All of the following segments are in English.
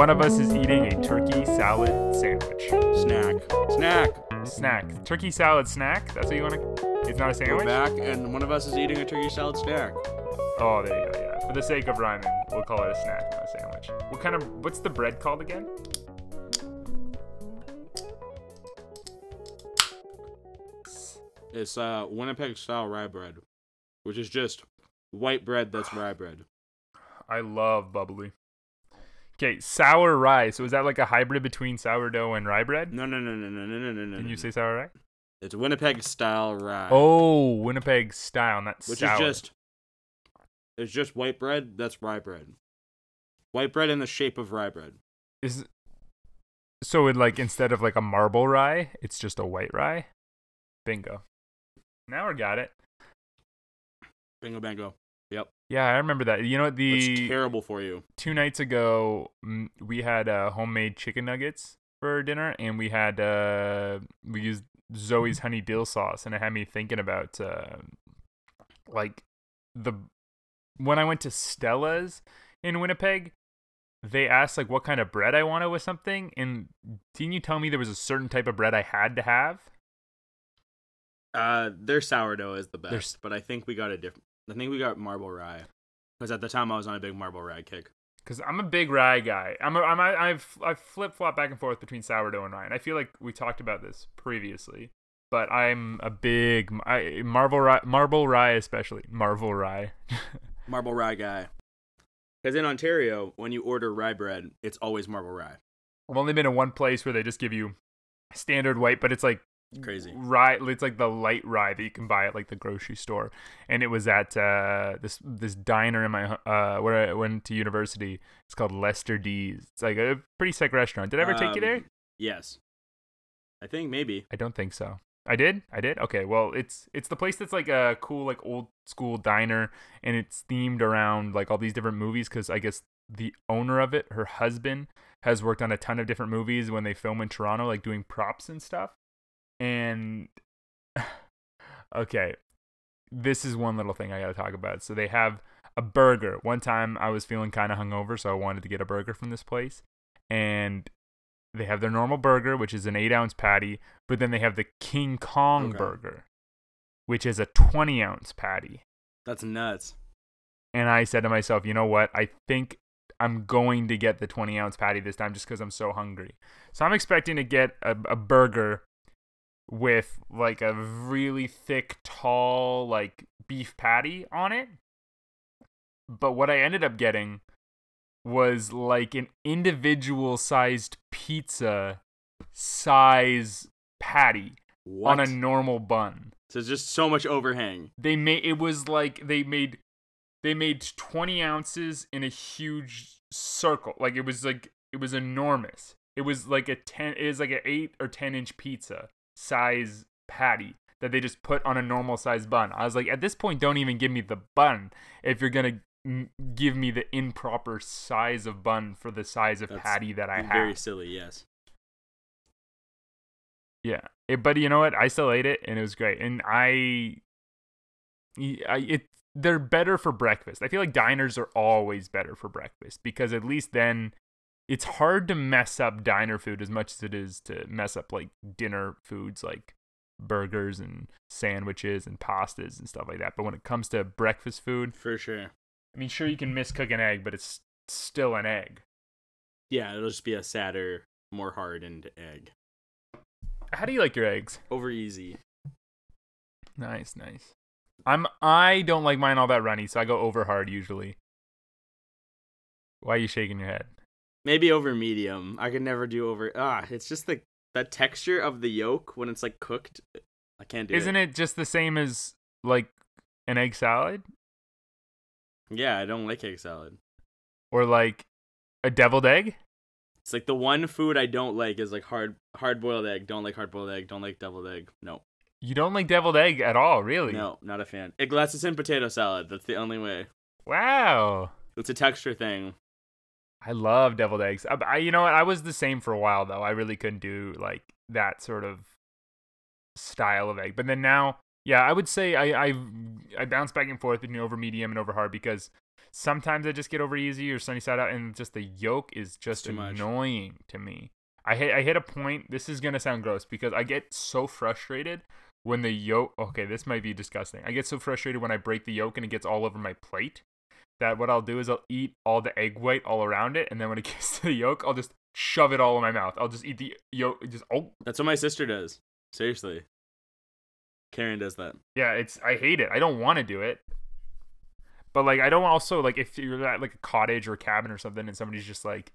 one of us is eating a turkey salad sandwich. Snack. Snack. Snack. Turkey salad snack? That's what you want to. It's not a We're sandwich? back, and one of us is eating a turkey salad snack. Oh, there you go, yeah. For the sake of rhyming, we'll call it a snack, not a sandwich. What kind of. What's the bread called again? It's uh, Winnipeg style rye bread, which is just white bread that's rye bread. I love bubbly. Okay, sour rye. So is that like a hybrid between sourdough and rye bread? No, no, no, no, no, no, no, no. Can you say sour rye? It's Winnipeg style rye. Oh, Winnipeg style, not Which sour. is just it's just white bread. That's rye bread. White bread in the shape of rye bread. Is so it like instead of like a marble rye, it's just a white rye. Bingo. Now we got it. Bingo, bingo. Yeah, I remember that. You know what? It's The terrible for you. two nights ago, mm, we had uh, homemade chicken nuggets for dinner, and we had uh, we used Zoe's honey dill sauce, and it had me thinking about uh, like the when I went to Stella's in Winnipeg. They asked like what kind of bread I wanted with something, and didn't you tell me there was a certain type of bread I had to have? Uh, their sourdough is the best, There's- but I think we got a different. I think we got marble rye, because at the time I was on a big marble rye kick. Because I'm a big rye guy. I'm a, I'm a, I've I've flip flop back and forth between sourdough and rye. And I feel like we talked about this previously, but I'm a big I, marble rye, marble rye especially marble rye. Marble rye guy. Because in Ontario, when you order rye bread, it's always marble rye. I've only been in one place where they just give you standard white, but it's like crazy. rye. It's like the light rye that you can buy at like the grocery store. And it was at uh, this this diner in my uh, where I went to university. It's called Lester D's. It's like a pretty sick restaurant. Did I ever take you there? Um, Yes. I think maybe. I don't think so. I did. I did. Okay. Well, it's it's the place that's like a cool like old school diner, and it's themed around like all these different movies. Because I guess the owner of it, her husband, has worked on a ton of different movies when they film in Toronto, like doing props and stuff. And okay, this is one little thing I got to talk about. So they have a burger. One time I was feeling kind of hungover, so I wanted to get a burger from this place, and they have their normal burger, which is an eight ounce patty, but then they have the King Kong Okay. burger, which is a 20 ounce patty. That's nuts. And I said to myself, you know what? I think I'm going to get the 20 ounce patty this time just because I'm so hungry. So I'm expecting to get a, a burger with like a really thick, tall, like beef patty on it. But what I ended up getting was like an individual sized pizza size patty What? on a normal bun so it's just so much overhang. they made it was like they made they made 20 ounces in a huge circle like it was like it was enormous it was like a 10 it was like an 8 or 10 inch pizza size patty that they just put on a normal size bun i was like at this point don't even give me the bun if you're gonna give me the improper size of bun for the size of That's patty that i Very have Very silly, yes. Yeah, it, but you know what? I still ate it, and it was great. And I, I, it they're better for breakfast. I feel like diners are always better for breakfast because at least then it's hard to mess up diner food as much as it is to mess up like dinner foods like burgers and sandwiches and pastas and stuff like that. But when it comes to breakfast food, For sure. I mean, sure you can miscook an egg, but it's still an egg. Yeah, it'll just be a sadder, more hardened egg. How do you like your eggs? Over easy. Nice, nice. I'm I don't like mine all that runny, so I go over hard usually. Why are you shaking your head? Maybe over medium. I could never do over. Ah, it's just the that texture of the yolk when it's like cooked. I can't do Isn't it just the same as like an egg salad Yeah, I don't like egg salad. or like a deviled egg? It's like the one food I don't like is like hard hard boiled egg. Don't like hard boiled egg. Don't like deviled egg. No, You don't like deviled egg at all, really? no, not a fan. Unless it's in potato salad. That's the only way. Wow. It's a texture thing. I love deviled eggs. I, I, you know what? I was the same for a while though. I really couldn't do like that sort of style of egg. But then now, yeah, I would say I I I bounce back and forth between over medium and over hard because Sometimes I just get over easy or sunny side out, and just the yolk is just too much. annoying to me. I hit I hit a point. This is gonna sound gross because I get so frustrated when the yolk. Okay, this might be disgusting. I get so frustrated when I break the yolk and it gets all over my plate. That what I'll do is I'll eat all the egg white all around it, and then when it gets to the yolk, I'll just shove it all in my mouth. I'll just eat the yolk. Just oh That's what my sister does. Seriously. Karen does that. yeah, it's I hate it. I don't want to do it. But like I don't also like if you're at like a cottage or a cabin or something and somebody's just like,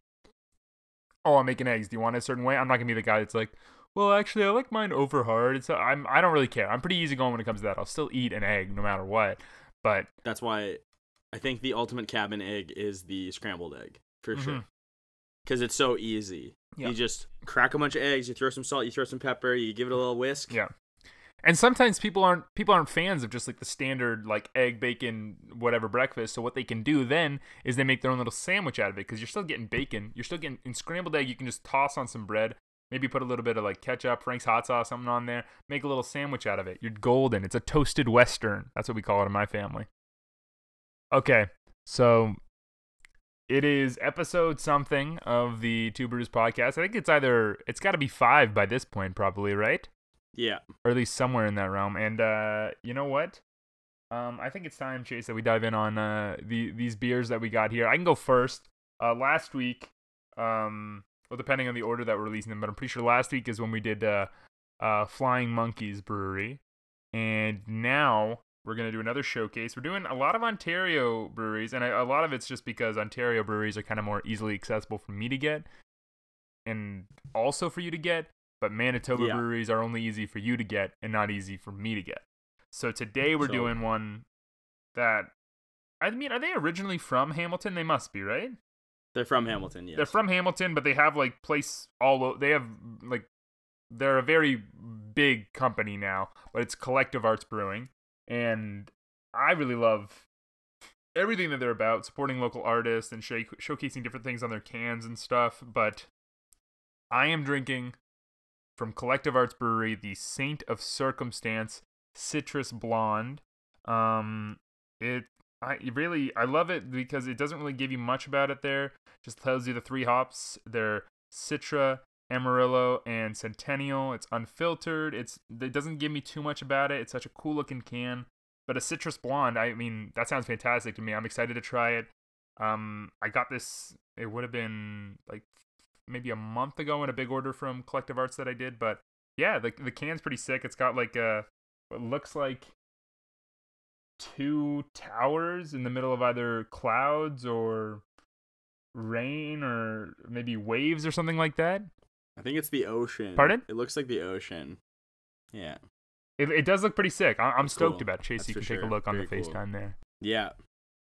"Oh, I'm making eggs. Do you want it a certain way?" I'm not gonna be the guy that's like, "Well, actually, I like mine over hard." It's I'm I don't really care. I'm pretty easygoing when it comes to that. I'll still eat an egg no matter what. But That's why I think the ultimate cabin egg is the scrambled egg for sure. Mhm. Because it's so easy. Yeah. You just crack a bunch of eggs, you throw some salt, you throw some pepper, you give it a little whisk. yeah. And sometimes people aren't people aren't fans of just like the standard like egg bacon whatever breakfast. So what they can do then is they make their own little sandwich out of it because you're still getting bacon. You're still getting in scrambled egg. You can just toss on some bread, maybe put a little bit of like ketchup, Frank's hot sauce, something on there. Make a little sandwich out of it. You're golden. It's a toasted western. That's what we call it in my family. Okay, so it is episode something of the Two Brews podcast. I think it's either it's got to be five by this point, probably, right? Yeah. or at least somewhere in that realm. And uh, you know what? Um, I think it's time, Chase, that we dive in on uh, the these beers that we got here. I can go first. Uh, last week, um, well, depending on the order that we're releasing them, but I'm pretty sure last week is when we did uh, uh, Flying Monkeys Brewery, and now we're gonna do another showcase. We're doing a lot of Ontario breweries, and a, a lot of it's just because Ontario breweries are kind of more easily accessible for me to get, and also for you to get. But Manitoba Yeah. breweries are only easy for you to get and not easy for me to get. So today we're So- doing one that I mean, are they originally from Hamilton? They must be, right? They're from Hamilton, yes. They're from Hamilton, but they have like place all o- they have like they're a very big company now, but it's Collective Arts Brewing and I really love everything that they're about, supporting local artists and show- showcasing different things on their cans and stuff, but I am drinking from Collective Arts Brewery the Saint of Circumstance Citrus Blonde. Um it I really I love it because it doesn't really give you much about it there. Just tells you the three hops. They're Citra, Amarillo, and Centennial. It's unfiltered. It's it doesn't give me too much about it. It's such a cool looking can. But a citrus blonde, I mean, that sounds fantastic to me. I'm excited to try it. Um, I got this. It would have been like maybe a month ago in a big order from Collective Arts that I did. But yeah, the the can's pretty sick. It's got like a what looks like two towers in the middle of either clouds or rain or maybe waves or something like that. I think it's the ocean. Pardon? It looks like the ocean. Yeah. It, it does look pretty sick. I, I'm stoked cool. about it. Chase. That's you can take a sure. look on Very the cool. FaceTime there. Yeah.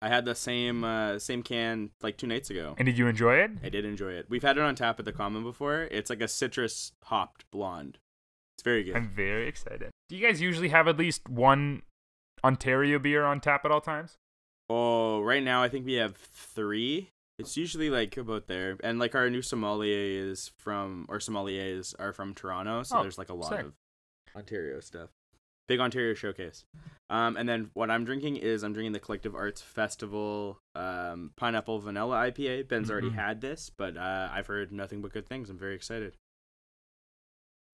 I had the same uh, same can like two nights ago. And did you enjoy it? I did enjoy it. We've had it on tap at the Common before. It's like a citrus hopped blonde. It's very good. I'm very excited. Do you guys usually have at least one Ontario beer on tap at all times? Oh, right now I think we have three. It's usually like about there, and like our new sommelier is from, or sommeliers are from Toronto, so Oh, there's like a lot sick. of Ontario stuff. Big Ontario showcase. Um, and then what I'm drinking is I'm drinking the Collective Arts Festival um, Pineapple Vanilla IPA. Ben's already Mhm. had this, but uh, I've heard nothing but good things. I'm very excited.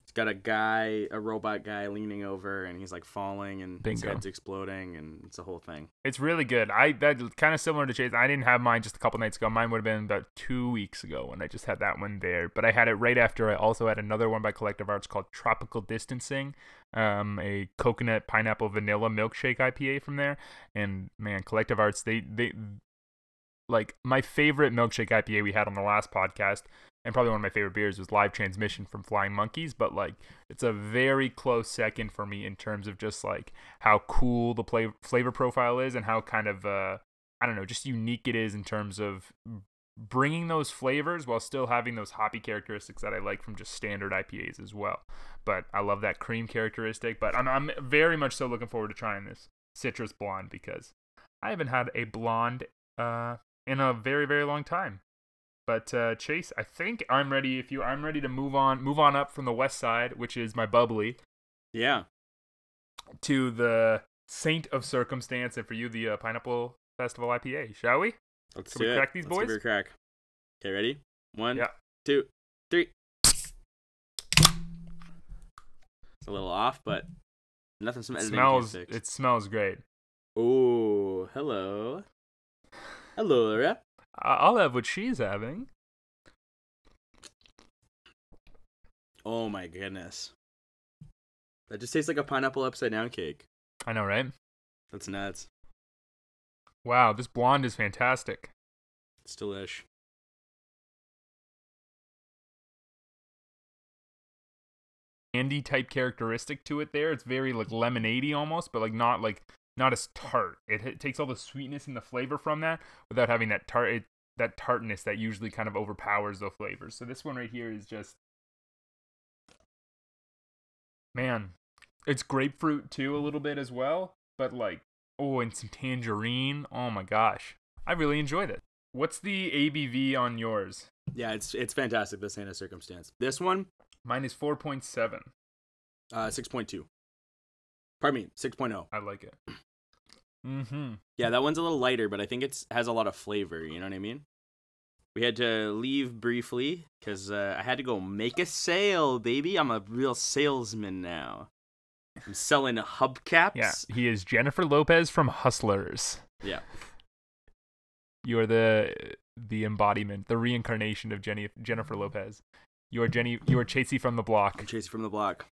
It's got a guy, a robot guy, leaning over, and he's like falling, and his head's exploding, and it's a whole thing. It's really good. I that kind of similar to Chase. I didn't have mine just a couple nights ago. Mine would have been about two weeks ago when I just had that one there. But I had it right after I also had another one by Collective Arts called Tropical Distancing, um, a coconut pineapple vanilla milkshake IPA from there. And man, Collective Arts they they like my favorite milkshake IPA we had on the last podcast, and probably one of my favorite beers was Live Transmission from Flying Monkeys. But like, it's a very close second for me in terms of just like how cool the play- flavor profile is and how kind of uh, I don't know, just unique it is in terms of bringing those flavors while still having those hoppy characteristics that I like from just standard IPAs as well. But I love that cream characteristic. But I'm I'm very much so looking forward to trying this citrus blonde because I haven't had a blonde uh in a very very long time. But uh, Chase, I think I'm ready. If you, I'm ready to move on, move on up from the west side, which is my bubbly, Yeah. to the Saint of Circumstance, and for you, the uh, pineapple Festival IPA, shall we? Let's Can we it. crack these Let's give boys? her a crack. Okay, ready? One, Yeah. two, three. It's a little off, but nothing from editing smells. It smells great. Oh, hello. Hello, Laura. I'll have what she's having. Oh my goodness. That just tastes like a pineapple upside down cake. I know, right? That's nuts. Wow, this blonde is fantastic. It's delish. Candy type characteristic to it. There, it's very like lemonadey almost, but like not like not as tart. It, it takes all the sweetness and the flavor from that without having that tart it, that tartness that usually kind of overpowers the flavors. So this one right here is just man, it's grapefruit too a little bit as well, but like oh, and some tangerine. Oh my gosh, I really enjoyed it. What's the ABV on yours? Yeah, it's it's fantastic. This ain't a circumstance. This one, Mine is four point seven. uh, six point two. Pardon me, six oh. I like it. Mm-hmm. Yeah, that one's a little lighter, but I think it has a lot of flavor. You know what I mean? We had to leave briefly because uh, I had to go make a sale, baby. I'm a real salesman now. I'm selling hubcaps. Yeah, he is Jennifer Lopez from Hustlers. Yeah. You are the the embodiment, the reincarnation of Jenny Jennifer Lopez. You are Jenny. You are Chasey from the I'm block. Chasey from the block.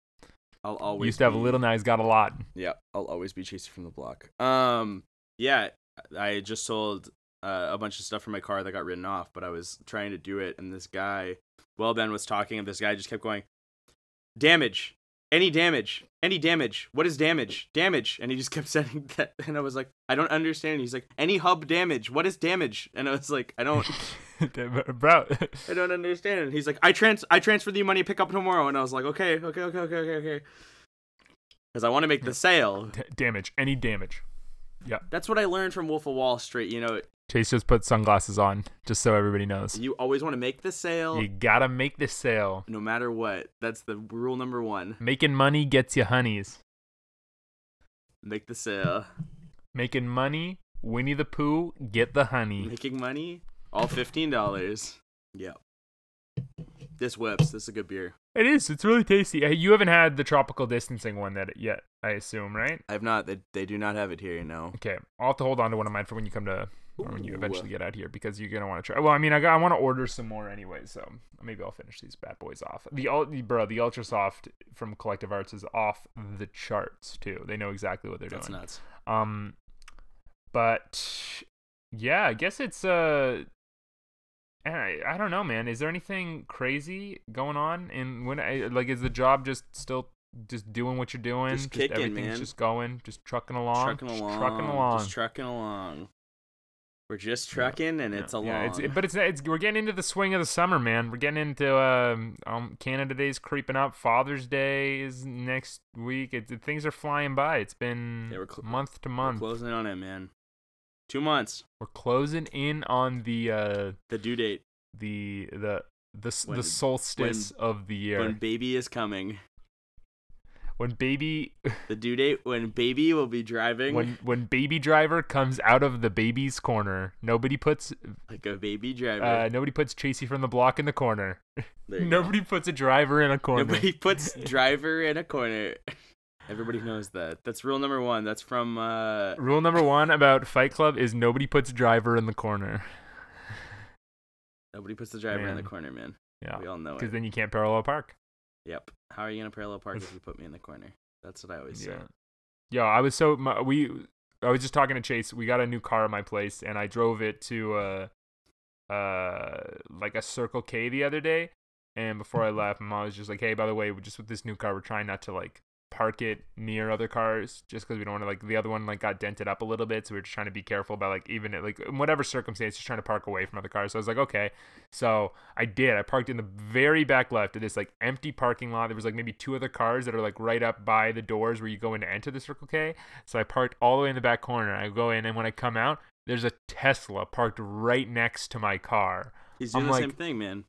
I'll always Used to have a little, now he's got a lot. Yeah, I'll always be chasing from the block. Um, yeah, I just sold uh, a bunch of stuff from my car that got written off, but I was trying to do it, and this guy, well, Ben was talking, and this guy just kept going, damage, any damage, any damage. What is damage? Damage, and he just kept saying that, and I was like, I don't understand. He's like, any hub damage. What is damage? And I was like, I don't, Bro, I don't understand. And he's like, I trans, I transfer the money, pick up tomorrow, and I was like, okay, okay, okay, okay, okay, okay. Because I want to make the sale. D- damage, any damage. Yeah. That's what I learned from Wolf of Wall Street. You know, Chase just put sunglasses on, just so everybody knows. you always want to make the sale You gotta make the sale. no matter what. That's the rule number one. Making money gets you honeys. Make the sale. Making money, Winnie the Pooh, get the honey. Making money, all fifteen dollars. Yep. This whips. This is a good beer. It is. It's really tasty. Hey, You haven't had the tropical distancing one that yet, I assume, right? I've not. They, they do not have it here. No. Okay, I'll have to hold on to one of mine for when you come to, or when you eventually get out here, because you're gonna want to try. Well, I mean, I got, I want to order some more anyway, so maybe I'll finish these bad boys off. The ul- bro, the Ultra Soft from Collective Arts is off the charts too. They know exactly what they're That's doing. That's nuts. Um, but yeah, I guess it's uh. I, I don't know, man. Is there anything crazy going on? And when I like, is the job just still just doing what you're doing? Just kicking, everything's man. just going, just trucking along, trucking just along. trucking along. Just trucking along. We're just trucking, and it's Yeah, along. yeah, it's, but it's it's we're getting into the swing of the summer, man. We're getting into um, um Canada Day's creeping up. Father's Day is next week. It, it- things are flying by. It's been Yeah, cl- month to month. closing on it, man. Two months. We're closing in on the uh The due date. the the the When- the solstice of the year When when, baby is coming. When baby The due date when baby will be driving when when baby driver comes out of the baby's corner. Nobody puts like a baby driver. uh nobody puts Chasey from the block in the corner. You go. Nobody puts a driver in a corner. Nobody puts driver in a corner. Everybody knows that. That's rule number one. That's from uh Rule number one about Fight Club is nobody puts driver in the corner. nobody puts the driver in the corner, man. Yeah, We all know it. because then you can't parallel park. Yep. How are you gonna parallel park if you put me in the corner? That's what I always say. Yeah. Yo, I was so my, we. I was just talking to Chase. We got a new car at my place, and I drove it to uh, uh, like a Circle K the other day. And before I left, my mom was just like, "Hey, by the way, just with this new car, we're trying not to like park it near other cars, just because we don't want to like the other one like got dented up a little bit, so we are just trying to be careful about like even like in whatever circumstance, just trying to park away from other cars." So I was like, "Okay." So I did. I parked in the very back left of this like empty parking lot. There was like maybe two other cars that are like right up by the doors where you go in to enter the Circle K. So I parked all the way in the back corner. I go in, and when I come out, there's a Tesla parked right next to my car. He's doing I'm the like- same thing, man.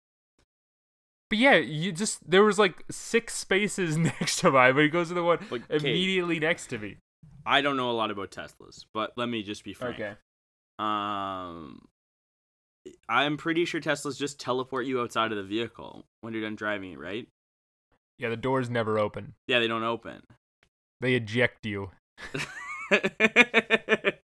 But yeah, you just there was like six spaces next to mine, but he goes to the one But, immediately next to me. I don't know a lot about Teslas, but let me just be frank. Okay. Um, I'm pretty sure Teslas just teleport you outside of the vehicle when you're done driving it, right? Yeah, the doors never open. Yeah, they don't open. They eject you.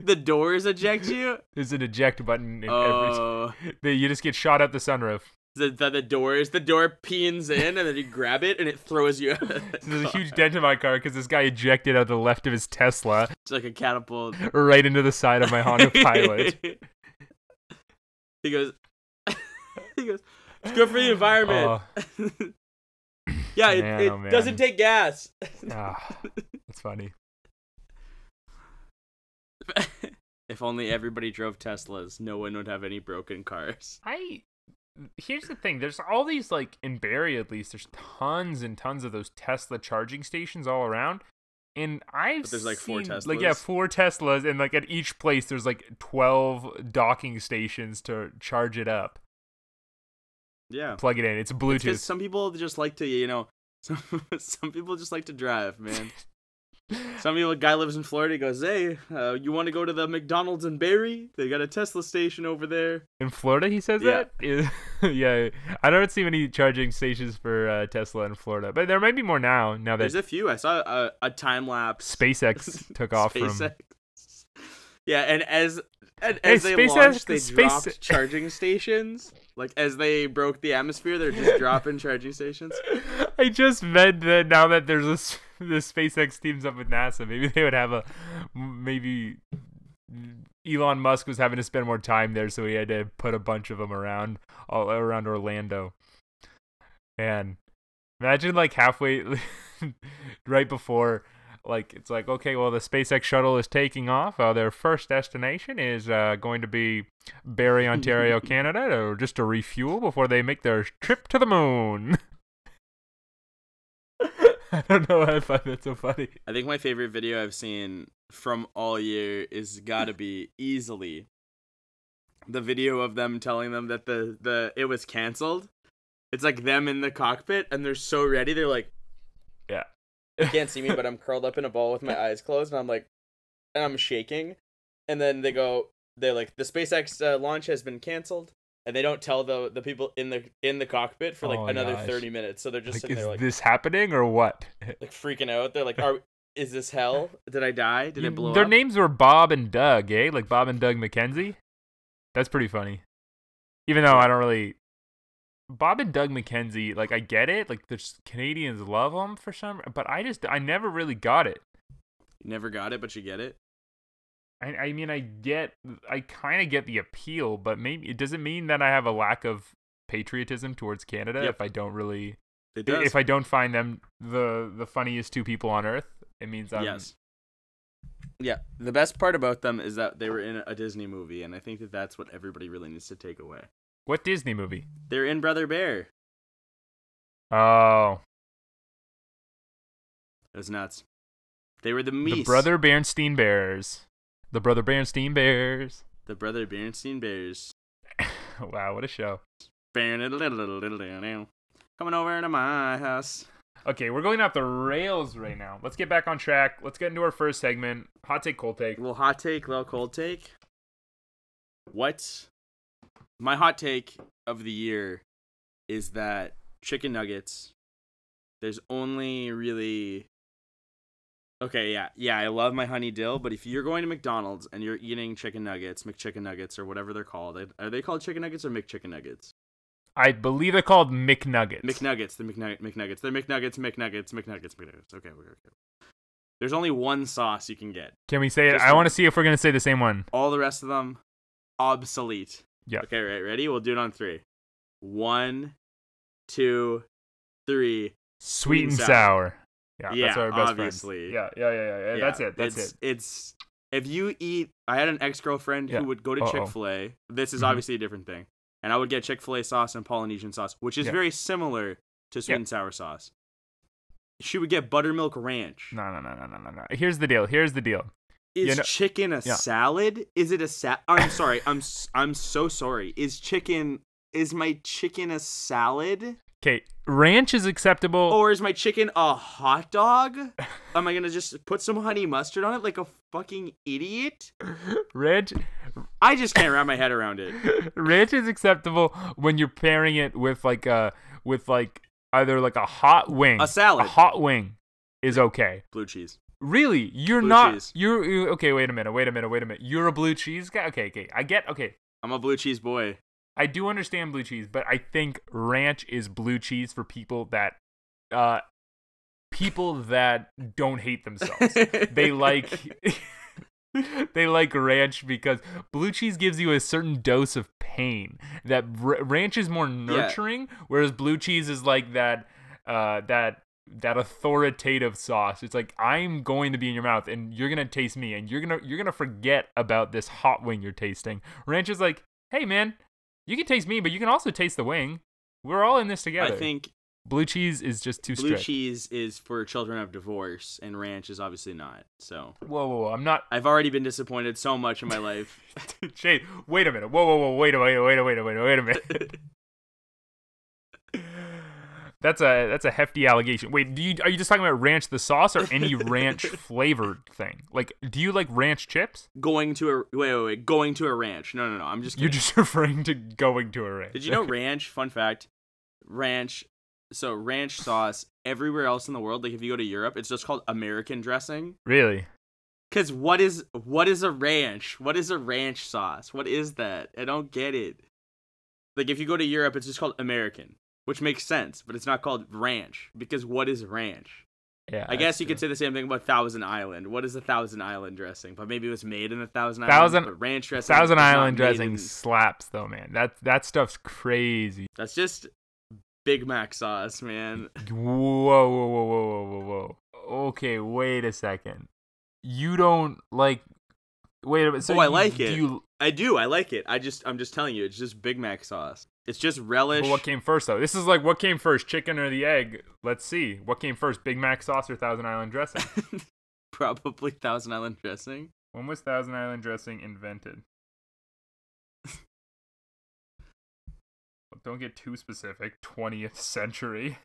the doors eject you. There's an eject button in Oh, every. You just get shot out the sunroof. the, the the doors. The door peens in, and then you grab it, and it throws you. out the There's a huge dent in my car because this guy ejected out the left of his Tesla It's like a catapult. right into the side of my Honda Pilot. he goes. he goes. It's good for the environment. Oh, yeah, it, Man, it oh, doesn't take gas. ah, that's funny. if only everybody drove Teslas, no one would have any broken cars. I here's the thing. There's all these like in Barrie at least. There's tons and tons of those Tesla charging stations all around. And I've But there's, like, four seen- Like yeah, four Teslas, and like at each place there's like twelve docking stations to charge it up. Yeah. Plug it in. It's Bluetooth. some people just like to, you know, some, some people just like to drive, man. Some people, guy lives in Florida. He goes, "Hey, uh, you want to go to the McDonald's in Barrie? They got a Tesla station over there." In Florida, he says Yeah. that. yeah, I don't see many charging stations for uh, Tesla in Florida, but there might be more now. Now that There's a few. I saw a, a time lapse. SpaceX took off from. SpaceX. Yeah, and as and Hey, as they SpaceX- launched, they Space- dropped charging stations. Like as they broke the atmosphere, they're just dropping charging stations. I just meant that now that there's this this SpaceX teams up with NASA, maybe they would have a maybe Elon Musk was having to spend more time there, so he had to put a bunch of them around all around Orlando. And imagine like halfway, right before, like it's like okay, well the SpaceX shuttle is taking off. Uh, their first destination is uh, going to be Barrie, Ontario, Canada, or just to refuel before they make their trip to the moon. I don't know why I find that so funny. I think my favorite video I've seen from all year is gotta be easily the video of them telling them that the the it was canceled. It's like them in the cockpit and they're so ready. They're like, Yeah. you can't see me, but I'm curled up in a ball with my eyes closed, and I'm like, and I'm shaking. And then they go, they're like, the SpaceX uh, launch has been canceled, and they don't tell the the people in the in the cockpit for like Oh another gosh. thirty minutes. So they're just Like, sitting there like, this happening or what? like freaking out. They're like, are is this hell? Did I die? Did You- it blow Their up? names were Bob and Doug, eh? Like Bob and Doug McKenzie. That's pretty funny. Even though I don't really. Bob and Doug McKenzie, like I get it, like the Canadians love them for some, but I just I never really got it. You never got it, but you get it. I, I mean, I get, I kind of get the appeal, but maybe it doesn't mean that I have a lack of patriotism towards Canada Yep. if I don't really, It does. if I don't find them the the funniest two people on earth. It means I'm yes. Yeah, the best part about them is that they were in a Disney movie, and I think that that's what everybody really needs to take away. What Disney movie? They're in Brother Bear. Oh, It was nuts. They were the the Brother Bernstein Bears. The Brother Bernstein Bears. The Brother Bernstein Bears. wow, what a show. Coming over to my house. Okay, we're going off the rails right now. Let's get back on track. Let's get into our first segment. Hot take, cold take. little hot take, little cold take. What? My hot take of the year is that chicken nuggets. There's only really. Okay, yeah, yeah, I love my honey dill, but if you're going to McDonald's and you're eating chicken nuggets, McChicken nuggets, or whatever they're called, are they called chicken nuggets or McChicken nuggets? I believe they're called McNuggets. McNuggets, the McNugget, McNuggets, they're McNuggets, McNuggets, McNuggets, McNuggets. Okay, okay, okay. There's only one sauce you can get. Can we say it? I want to see if we're gonna say the same one. All the rest of them obsolete. Yeah. Okay, right, ready? We'll do it on three. One, two, three. Sweet and and sour. Yeah, Yeah, that's our best obviously. friends. Yeah, yeah, yeah, yeah. yeah. That's it. That's it's, it. It's if you eat. I had an ex girlfriend Yeah. who would go to Chick Fil A. This is Mhm. obviously a different thing, and I would get Chick Fil A sauce and Polynesian sauce, which is Yeah. very similar to sweet and sour sauce. She would get buttermilk ranch. No, no, no, no, no, no, no. Here's the deal. Here's the deal. Is You know- chicken a salad? Is it a sa? I'm sorry. I'm I'm so sorry. Is chicken? Is my chicken a salad? Okay, ranch is acceptable. Or is my chicken a hot dog? Am I gonna just put some honey mustard on it like a fucking idiot? ranch I just can't wrap my head around it. ranch is acceptable when you're pairing it with like a with like either like a hot wing. A salad. A hot wing is okay. Blue cheese. Really? You're Blue not cheese. you're you, okay, wait a minute. Wait a minute. Wait a minute. You're a blue cheese guy? Okay, okay. I get okay. I'm a blue cheese boy. I do understand blue cheese, but I think ranch is blue cheese for people that uh people that don't hate themselves. they like they like ranch because blue cheese gives you a certain dose of pain. That r- ranch is more nurturing, whereas blue cheese is like that uh that that authoritative sauce. It's like I'm going to be in your mouth and you're going to taste me and you're going to you're going to forget about this hot wing you're tasting. Ranch is like, "Hey man, you can taste me, but you can also taste the wing. We're all in this together." I think blue cheese is just too blue strict. cheese is for children of divorce, and ranch is obviously not. So Whoa, whoa, whoa! I'm not. I've already been disappointed so much in my life. Shade, wait a minute. Whoa, whoa, whoa! Wait a minute, wait a a wait a a wait a minute. That's a that's a hefty allegation. Wait, do you are you just talking about ranch the sauce or any ranch flavored thing? Like, do you like ranch chips? going to a wait, wait, wait, going to a ranch. No, no, no. I'm just. You're just referring to going to a ranch. Did you know ranch? Fun fact: ranch. So ranch sauce everywhere else in the world, like if you go to Europe, it's just called American dressing. Really? Cause what is what is a ranch? What is a ranch sauce? What is that? I don't get it. Like if you go to Europe, it's just called American, which makes sense, but it's not called ranch because what is ranch? Yeah. I guess you could say the same thing about Thousand Island. What is a Thousand Island dressing? But maybe it was made in a Thousand Thousand- Island. Ranch dressing. Thousand Island dressing in- slaps though, man. That that stuff's crazy. That's just Big Mac sauce, man. Whoa, whoa, whoa, whoa, whoa, whoa, whoa. Okay, wait a second. You don't like. Wait a minute. So Oh, I you- like do it. You, I do. I like it. I just. I'm just telling you. It's just Big Mac sauce. It's just relish. but what came first though? This is like what came first, chicken or the egg? Let's see. What came first, Big Mac sauce or Thousand Island dressing? Probably Thousand Island dressing. when was Thousand Island dressing invented? Don't get too specific. 20th century.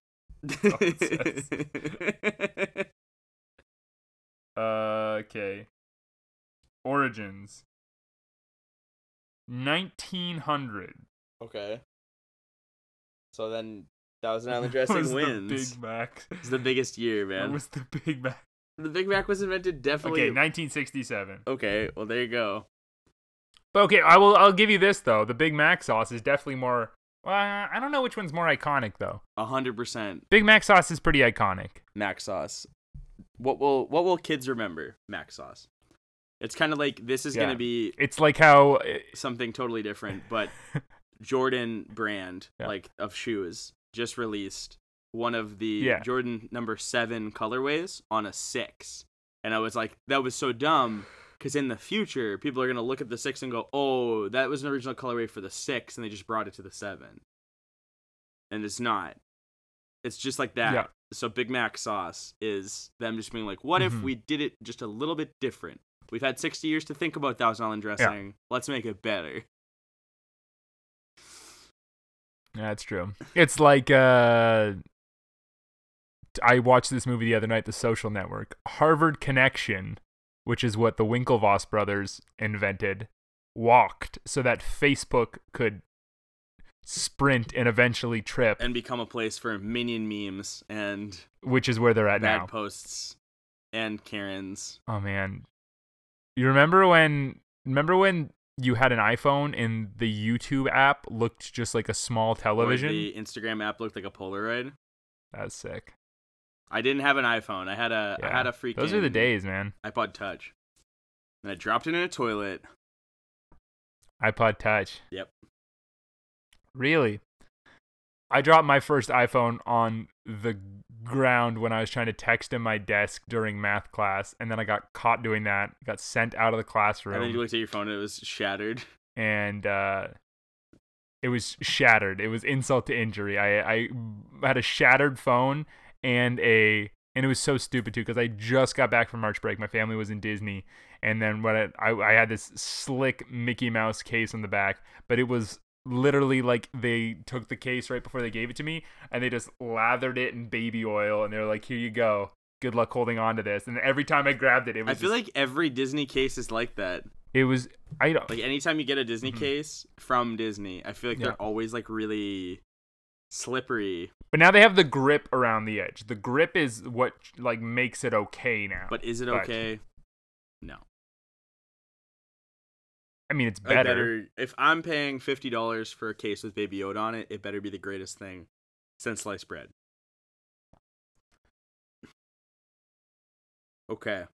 Uh, okay. Origins. 1900. okay. So then Thousand Island dressing was wins. The Big Mac. It's the biggest year, man. What man. was the Big Mac? The Big Mac was invented definitely. Okay, 1967. okay, well there you go. But okay, I will. I'll give you this though. The Big Mac sauce is definitely more. Well, I don't know which one's more iconic though. A hundred percent Big Mac sauce is pretty iconic. Mac sauce. What will what will kids remember? Mac sauce. It's kind of like this is Yeah. gonna be It's like how eh, something totally different, but Jordan brand Yeah. like of shoes just released one of the Yeah. Jordan number seven colorways on a six, and I was like, that was so dumb because in the future people are gonna look at the six and go, oh, that was an original colorway for the six, and they just brought it to the seven, and it's not. It's just like that. Yeah. So Big Mac sauce is them just being like, what if Mhm. we did it just a little bit different? We've had 60 years to think about Thousand Island dressing. Let's make it better. That's true. It's like uh I watched this movie the other night, The Social Network. Harvard Connection, which is what the Winklevoss brothers invented, walked so that Facebook could sprint and eventually trip, and become a place for minion memes and which is where they're at bad now. posts and Karens. Oh man. You remember when remember when you had an iPhone and the YouTube app looked just like a small Or television? the Instagram app looked like a Polaroid. That's sick. I didn't have an iPhone. I had a I Yeah. had a freaking Those are the days, man. iPod Touch. And I dropped it in a toilet. iPod Touch. Yep. Really? I dropped my first iPhone on the ground when I was trying to text in my desk during math class, and then I got caught doing that. Got sent out of the classroom, And then you looked at your phone and it was shattered. and uh, it was shattered. It was insult to injury. I I had a shattered phone and a and it was so stupid too because I just got back from March break. My family was in Disney, and then when I, I I had this slick Mickey Mouse case on the back, but it was literally like they took the case right before they gave it to me and they just lathered it in baby oil and they're like, "Here you go. Good luck holding on to this." And every time I grabbed it, it was I feel just- like every Disney case is like that. it was I don't Like anytime you get a Disney Mhm. case from Disney, I feel like Yeah. they're always like really slippery. But now they have the grip around the edge. The grip is what like makes it okay now. But is it But- okay? No. I mean, it's better. better if I'm paying fifty dollars for a case with Baby Yoda on it, it better be the greatest thing since sliced bread. Okay.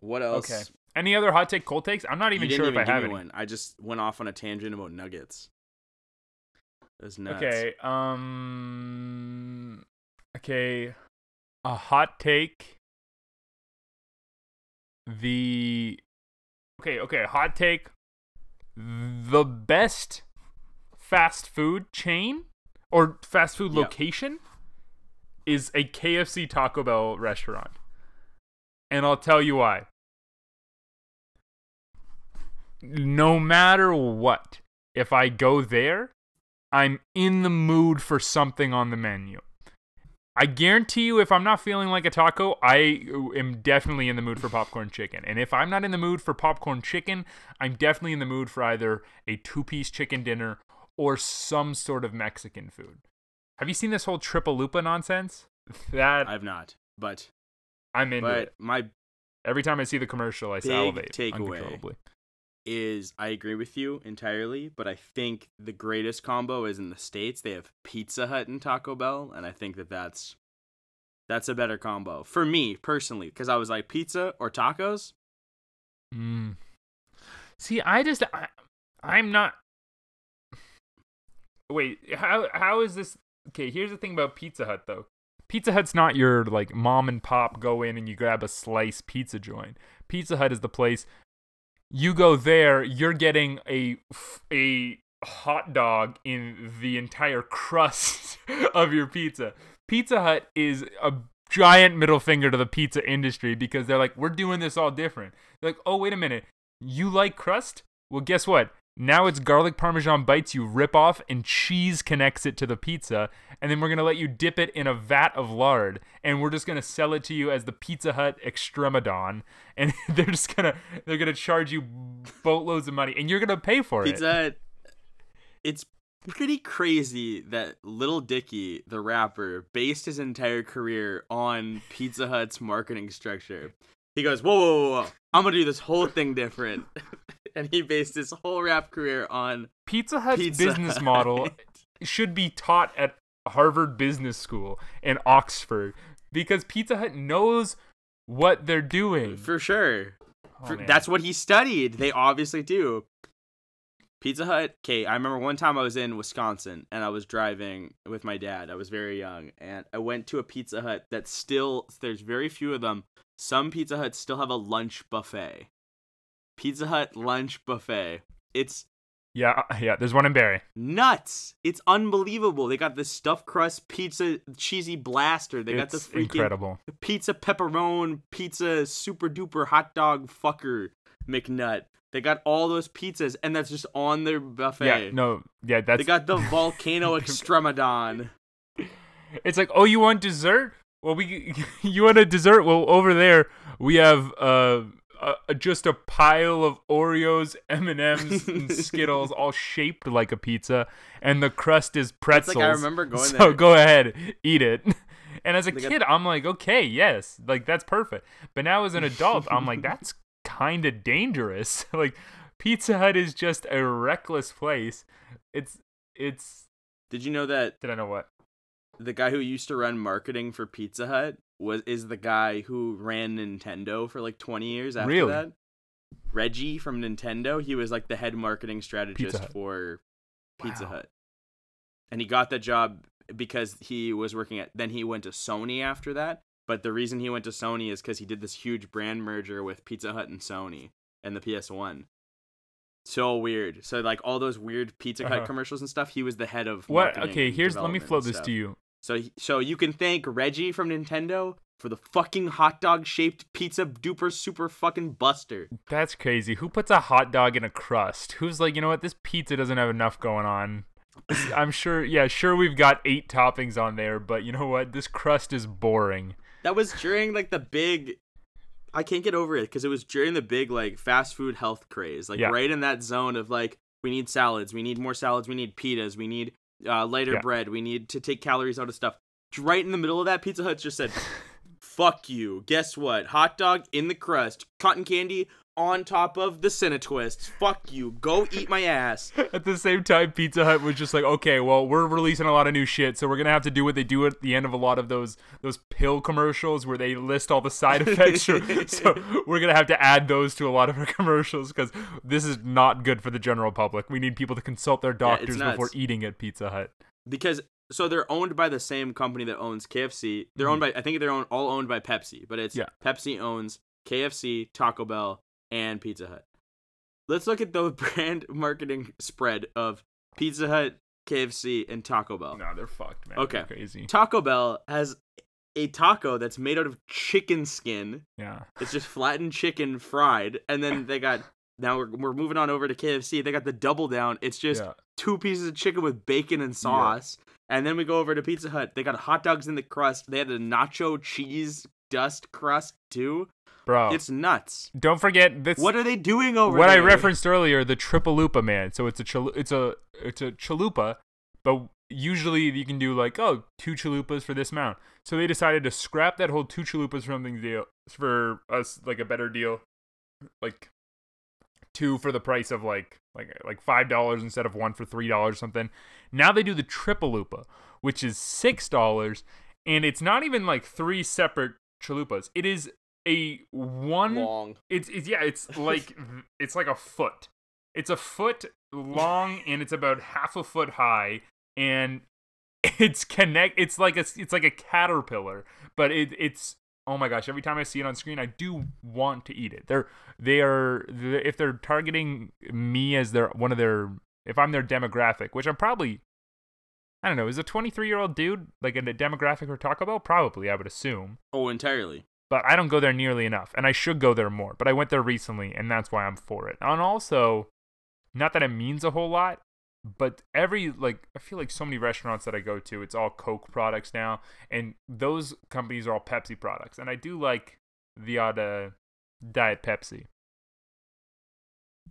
What else? Okay. Any other hot take, cold takes? I'm not even sure even if I have one. I just went off on a tangent about nuggets. Was nuts. Okay. Um. Okay. A hot take. The. Okay. Okay. Hot take. The best fast food chain or fast food Yeah. location is a KFC Taco Bell restaurant. And I'll tell you why. No matter what, if I go there, I'm in the mood for something on the menu. I guarantee you, if I'm not feeling like a taco, I uh, am definitely in the mood for popcorn chicken. And if I'm not in the mood for popcorn chicken, I'm definitely in the mood for either a two piece chicken dinner or some sort of Mexican food. Have you seen this whole triple lupa nonsense? That I've not, but I'm into but it. my Every time I see the commercial, I salivate takeaway. uncontrollably. Is I agree with you entirely, but I think the greatest combo is in the states. They have Pizza Hut and Taco Bell, and I think that that's that's a better combo for me personally because I was like pizza or tacos. Mm. See, I just I, I'm not. Wait, how how is this? Okay, here's the thing about Pizza Hut though. Pizza Hut's not your like mom and pop go in and you grab a slice pizza joint. Pizza Hut is the place you go there, you're getting a a hot dog in the entire crust of your pizza. Pizza Hut is a giant middle finger to the pizza industry because they're like, we're doing this all different. They're like, oh wait a minute, you like crust? Well, guess what? Now it's garlic parmesan bites you rip off and cheese connects it to the pizza. And then we're going to let you dip it in a vat of lard. And we're just going to sell it to you as the Pizza Hut Extremadon. And they're just going to, they're going to charge you boatloads of money. And you're going to pay for it. Pizza it. Hut. It's pretty crazy that Little Dicky, the rapper, based his entire career on Pizza Hut's marketing structure. He goes, whoa, whoa, whoa, whoa. I'm gonna do this whole thing different, and he based his whole rap career on Pizza Hut's Pizza business Hut. model should be taught at Harvard Business School and Oxford because Pizza Hut knows what they're doing. For sure. Oh, For- that's what he studied. They obviously do. Pizza Hut. Okay, I remember one time I was in Wisconsin and I was driving with my dad. I was very young, and I went to a Pizza Hut that still. There's very few of them. Some Pizza Huts still have a lunch buffet. Pizza Hut lunch buffet. It's yeah, uh, yeah. There's one in Barrie. nuts. It's unbelievable. They got the stuffed crust pizza cheesy blaster. They got the freaking incredible. pizza pepperoni, pizza super duper hot dog fucker McNut. They got all those pizzas, and that's just on their buffet. Yeah, no, yeah. That's they got the volcano extremadon. It's like, oh, you want dessert? Well, we you want a dessert? Well, over there we have uh, uh just a pile of Oreos, M and M's, and Skittles, all shaped like a pizza, and the crust is pretzels. like I remember going so there. go ahead, eat it. And as a They got- kid, I'm like, okay, yes, like that's perfect. But now as an adult, I'm like, that's kind of dangerous. like Pizza Hut is just a reckless place. It's it's. Did you know that Did I know what? the guy who used to run marketing for Pizza Hut was is the guy who ran Nintendo for like 20 years after Really? that? Reggie from Nintendo, he was like the head marketing strategist Hut. for Pizza Wow. Hut. And he got that job because he was working at then he went to Sony after that. But the reason he went to Sony is because he did this huge brand merger with Pizza Hut and Sony and the PS1. So weird. So like all those weird Pizza Hut Uh-huh. commercials and stuff, he was the head of What? Okay, here's let me flow this stuff. to you. So so you can thank Reggie from Nintendo for the fucking hot dog shaped pizza duper super fucking buster. That's crazy. Who puts a hot dog in a crust? Who's like, you know what? This pizza doesn't have enough going on. I'm sure. Yeah, sure. We've got eight toppings on there, but you know what? This crust is boring. That was during like the big. I can't get over it because it was during the big like fast food health craze, like Yeah. right in that zone of like we need salads, we need more salads, we need pitas, we need uh, lighter Yeah. bread, we need to take calories out of stuff. Right in the middle of that, Pizza Hut just said, "Fuck you." Guess what? Hot dog in the crust, cotton candy on top of the Cinetwists. Fuck you. Go eat my ass. At the same time, Pizza Hut was just like, okay, well, we're releasing a lot of new shit, so we're gonna have to do what they do at the end of a lot of those those pill commercials where they list all the side effects. so we're gonna have to add those to a lot of our commercials because this is not good for the general public. We need people to consult their doctors nuts. before eating at Pizza Hut. because so they're owned by the same company that owns KFC. They're mm-hmm. owned by I think they're own, all owned by Pepsi, but it's Yeah. Pepsi owns KFC, Taco Bell, and Pizza Hut. Let's look at the brand marketing spread of Pizza Hut, KFC, and Taco Bell. No, they're fucked, man. Okay. They're crazy. Taco Bell has a taco that's made out of chicken skin. Yeah. It's just flattened chicken fried, and then they got now we're, we're moving on over to KFC. They got the double down. It's just yeah. two pieces of chicken with bacon and sauce. And then we go over to Pizza Hut. They got hot dogs in the crust. They had a nacho cheese dust crust too. Bro. It's nuts. don't forget this. What are they doing over what I referenced earlier, the tripalupa man. So it's a chal- it's a it's a chalupa, but usually you can do like oh two chalupas for this amount. So they decided to scrap that whole two chalupas for something deal for us like a better deal, like two for the price of like like like five dollars instead of one for three dollars something. Now they do the tripalupa, which is six dollars, and it's not even like three separate chalupas. It is a one long. it's, it's yeah, it's like it's like a foot. It's a foot long and it's about half a foot high and it's connect it's like a it's like a caterpillar, but it it's oh my gosh, every time I see it on screen I do want to eat it. They're they are if they're targeting me as their one of their if I'm their demographic, which I'm probably I don't know, is a 23 year old dude like in a demographic for Taco Bell? Probably, I would assume Oh, entirely. But I don't go there nearly enough, and I should go there more. But I went there recently, and that's why I'm for it. And also, not that it means a whole lot, but every like I feel like so many restaurants that I go to, it's all Coke products now, and those companies are all Pepsi products, and I do like the odd uh, Diet Pepsi.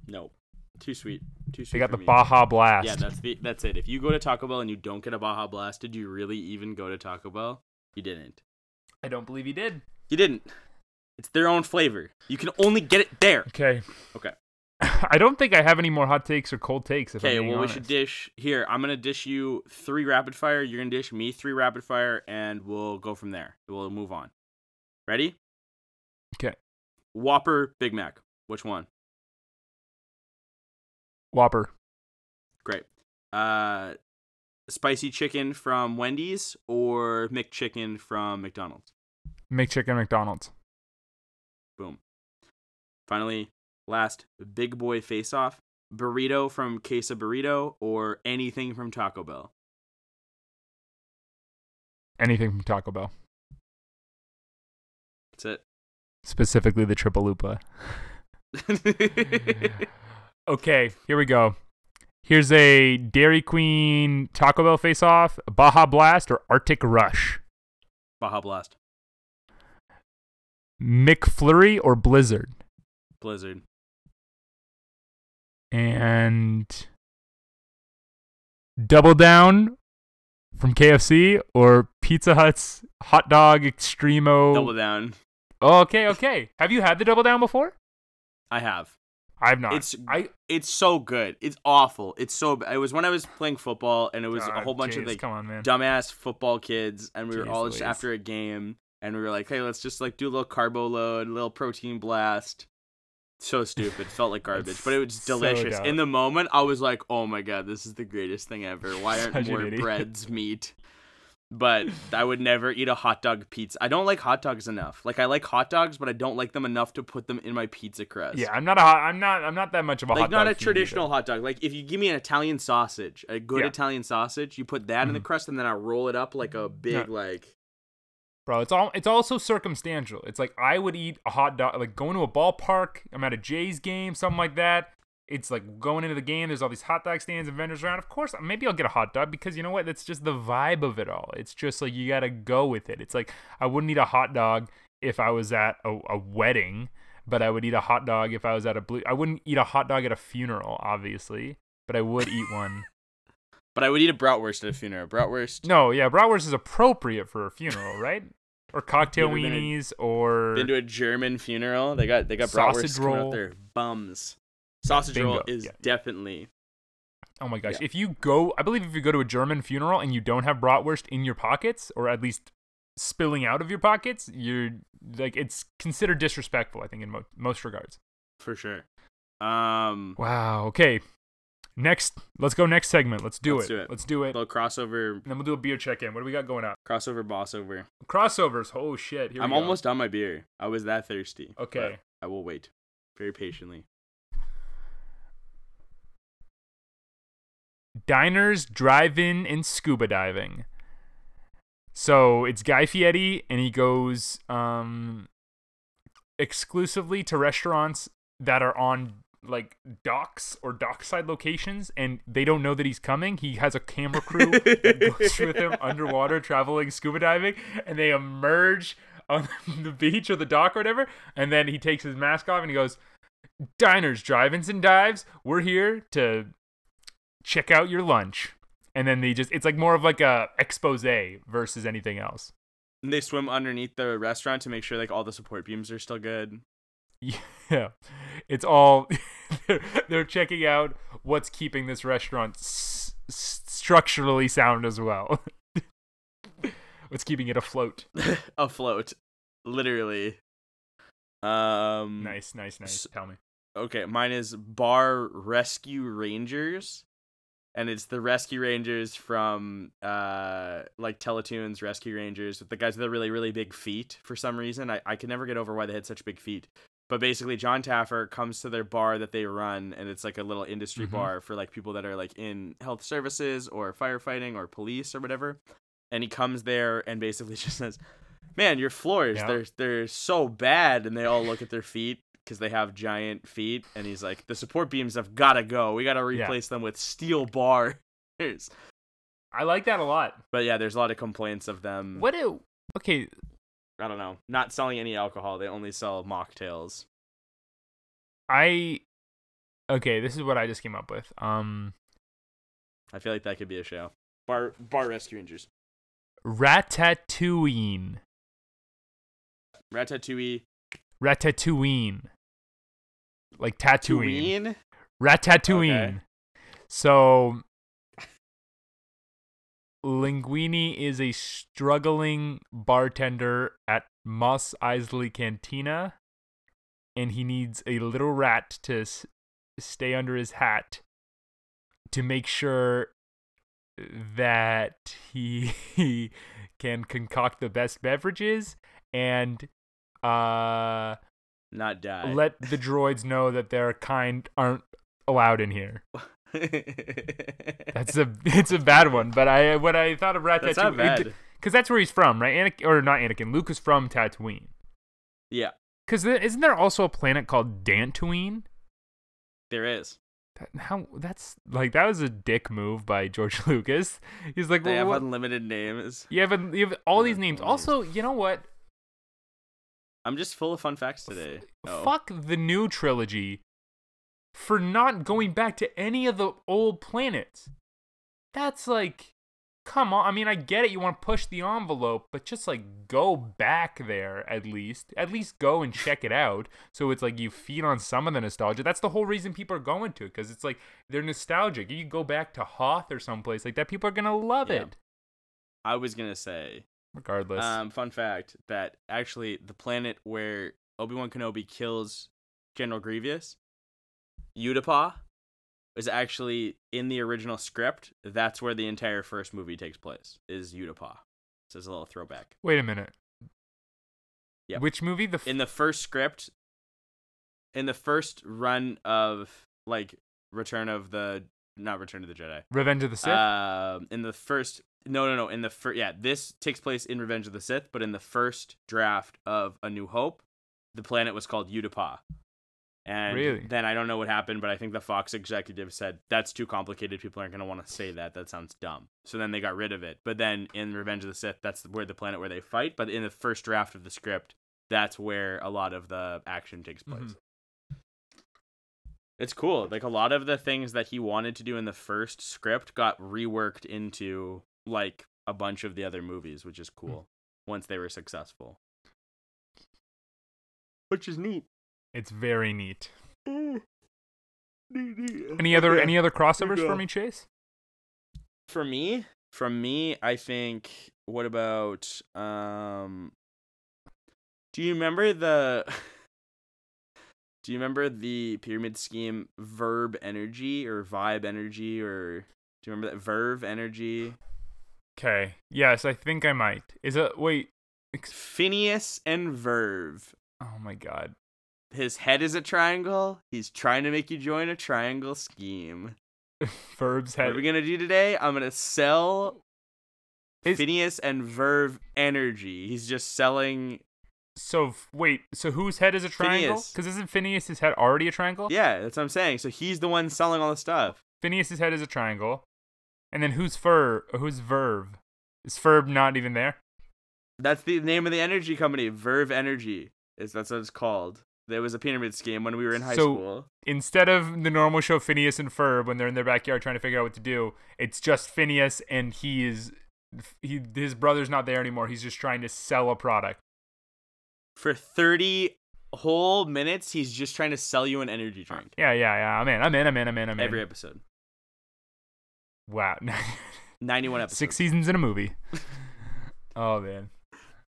No. Too sweet. Too sweet. They got the me. Baja Blast. Yeah, that's the that's it. If you go to Taco Bell and you don't get a Baja Blast, did you really even go to Taco Bell? You didn't. I don't believe he did. You didn't. It's their own flavor. You can only get it there. Okay. Okay. I don't think I have any more hot takes or cold takes. If Okay, well, we honest. should dish here. I'm gonna dish you three rapid fire. You're gonna dish me three rapid fire, and we'll go from there. We'll move on. Ready? Okay. Whopper, Big Mac. Which one? Whopper. Great. Uh, spicy chicken from Wendy's or McChicken from McDonald's. McChicken McDonald's. Boom. Finally, last big boy face off. Burrito from Quesada Burrito or anything from Taco Bell. Anything from Taco Bell. That's it. Specifically the Triple Lupa. Okay, here we go. Here's a Dairy Queen Taco Bell face off, Baja Blast or Arctic Rush. Baja Blast. McFlurry or Blizzard. Blizzard. And Double Down from KFC or Pizza Hut's Hot Dog Extremo. Double down. Oh, okay, okay. Have you had the Double Down before? I have. I've not. It's I it's so good. It's awful. It's so. It was when I was playing football, and it was a whole bunch of like come on, man. dumbass football kids, and we were Jeez all just Louise. after a game, and we were like, "Hey, let's just like do a little carbo load, a little protein blast." So stupid. Felt like garbage, but it was delicious. dumb. In the moment, I was like, "Oh my god, this is the greatest thing ever! Why aren't more breads meat?" But I would never eat a hot dog pizza. I don't like hot dogs enough. Like I like hot dogs, but I don't like them enough to put them in my pizza crust. Yeah, I'm not a hot, I'm not I'm not that much of a like hot not dog a traditional either. hot dog. Like if you give me an Italian sausage, a good Yeah. Italian sausage, you put that in the Mhm. crust and then I roll it up like a big Yeah. like Bro, it's all it's also circumstantial. It's like I would eat a hot dog like going to a ballpark, I'm at a Jays game, something like that. It's like going into the game, there's all these hot dog stands and vendors around. Of course, maybe I'll get a hot dog because you know what? That's just the vibe of it all. It's just like you gotta go with it. It's like I wouldn't eat a hot dog if I was at a, a wedding, but I would eat a hot dog if I was at a blue I wouldn't eat a hot dog at a funeral, obviously, but I would eat one. But I would eat a bratwurst at a funeral. Bratwurst. No, yeah, bratwurst is appropriate for a funeral, right? Or cocktail You ever been in- weenies, or Been to a German funeral. They got they got Sausage roll. out their bums. Sausage roll is yeah. definitely oh my gosh, yeah. if you go, I believe if you go to a German funeral and you don't have bratwurst in your pockets, or at least spilling out of your pockets, you're like it's considered disrespectful. I think in mo- most regards. for sure. Um, Wow. Okay. Next, let's go. Next segment. Let's do it. Let's it. do it. Let's do it. little crossover And then we'll do a beer check in. What do we got going up? crossover boss over. Crossovers. Oh shit. Here I'm we go. almost on my beer. I was that thirsty. Okay. I will wait very patiently. diners, drive-in, and scuba diving. So it's Guy Fieri, and he goes um, exclusively to restaurants that are on like docks or dockside locations, and they don't know that he's coming. He has a camera crew that goes with him underwater, traveling scuba diving, and they emerge on the beach or the dock or whatever, and then he takes his mask off and he goes, "Diners, drive-ins, and dives. We're here to check out your lunch." And then they just—it's like more of like a expose versus anything else. And they swim underneath the restaurant to make sure like all the support beams are still good. Yeah, it's all they're, they're checking out what's keeping this restaurant s- structurally sound as well. what's keeping it afloat? Afloat, literally. Um, Nice, nice, nice. s- Tell me. Okay, mine is Bar Rescue Rangers, and it's the Rescue Rangers from uh like Teletoons Rescue Rangers with the guys with the really really big feet. For some reason, I I can never get over why they had such big feet. But basically, Jon Taffer comes to their bar that they run, and it's like a little industry Mhm. bar for like people that are like in health services or firefighting or police or whatever. And he comes there and basically just says, "Man, your floors Yeah. they're they're so bad." And they all look at their feet because they have giant feet. And he's like, "The support beams have got to go. We got to Yeah. replace them with steel bars." I like that a lot. But yeah, there's a lot of complaints of them. What do? Okay, I don't know, not selling any alcohol. They only sell mocktails. I. Okay, this is what I just came up with. Um, I feel like that could be a show. Bar Bar Rescue Rangers. Ratatouille. Ratatouille. Ratatouille. Like tattooing. Touine? Ratatouille. Okay. So Linguini is a struggling bartender at Mos Eisley Cantina and he needs a little rat to s- stay under his hat to make sure that he, he can concoct the best beverages and uh Not die. let the droids know that their kind aren't allowed in here. That's a it's a bad one, but I when I thought of That's not because that's where he's from, right? Anakin, or not Anakin. Luke is from Tatooine. Yeah, Because isn't there also a planet called Dantooine? there is. That, how that's like that was a dick move by George Lucas. He's like, They well, have what? unlimited names. you have a, you have all these names. Also, you know what? I'm just full of fun facts today. Oh. Fuck the new trilogy for not going back to any of the old planets. That's like, come on. I mean, I get it. You want to push the envelope, but just like go back there at least. At least go and check it out. So it's like you feed on some of the nostalgia. That's the whole reason people are going to it because it's like they're nostalgic. You go back to Hoth or someplace like that, people are gonna love Yeah. it. I was gonna say, Regardless, um, fun fact that actually the planet where Obi Wan Kenobi kills General Grievous, Utapau, is actually in the original script. That's where the entire first movie takes place. Is Utapau. So it's a little throwback. wait a minute. Yep. Which movie? The f- in the first script in the first run of like return of the not return of the jedi Revenge of the Sith. um in the first no, no, no. In the first, yeah, this takes place in Revenge of the Sith, but in the first draft of A New Hope, the planet was called Utapau. And Really? then I don't know what happened, but I think the Fox executive said that's too complicated. People aren't going to want to say that. That sounds dumb. So then they got rid of it. But then in Revenge of the Sith, that's where the planet where they fight. But in the first draft of the script, that's where a lot of the action takes place. Mhm. It's cool. Like a lot of the things that he wanted to do in the first script got reworked into like a bunch of the other movies, which is cool once they were successful. Which is neat. It's very neat. Neat, neat. Any other Okay. any other crossovers for me, Chase? for me from me i think what about um do you remember the do you remember the pyramid scheme verb energy or vibe energy or do you remember that verve energy Okay. Yes, I think I might. Is it wait? ex- phineas and verve Oh my god. His head is a triangle he's trying to make you join a triangle scheme Verbs head. what are we gonna do today i'm gonna sell Is- phineas and verve energy he's just selling So wait. So whose head is a triangle? Because isn't Phineas's head already a triangle? Yeah, that's what I'm saying. So he's the one selling all the stuff. Phineas's head is a triangle. And then who's fur? Who's Verve? Is Ferb not even there? That's the name of the energy company, Verve Energy. Is that's what it's called. There was a pyramid scheme when we were in high So- school. Instead of the normal show Phineas and Ferb when they're in their backyard trying to figure out what to do, it's just Phineas and he is he his brother's not there anymore. He's just trying to sell a product. For 30 whole minutes, he's just trying to sell you an energy drink. Yeah, yeah, yeah. I'm in. I'm in. I'm in. I'm in. I'm in. Every episode. wow. 91 episodes. Six seasons in a movie. oh man.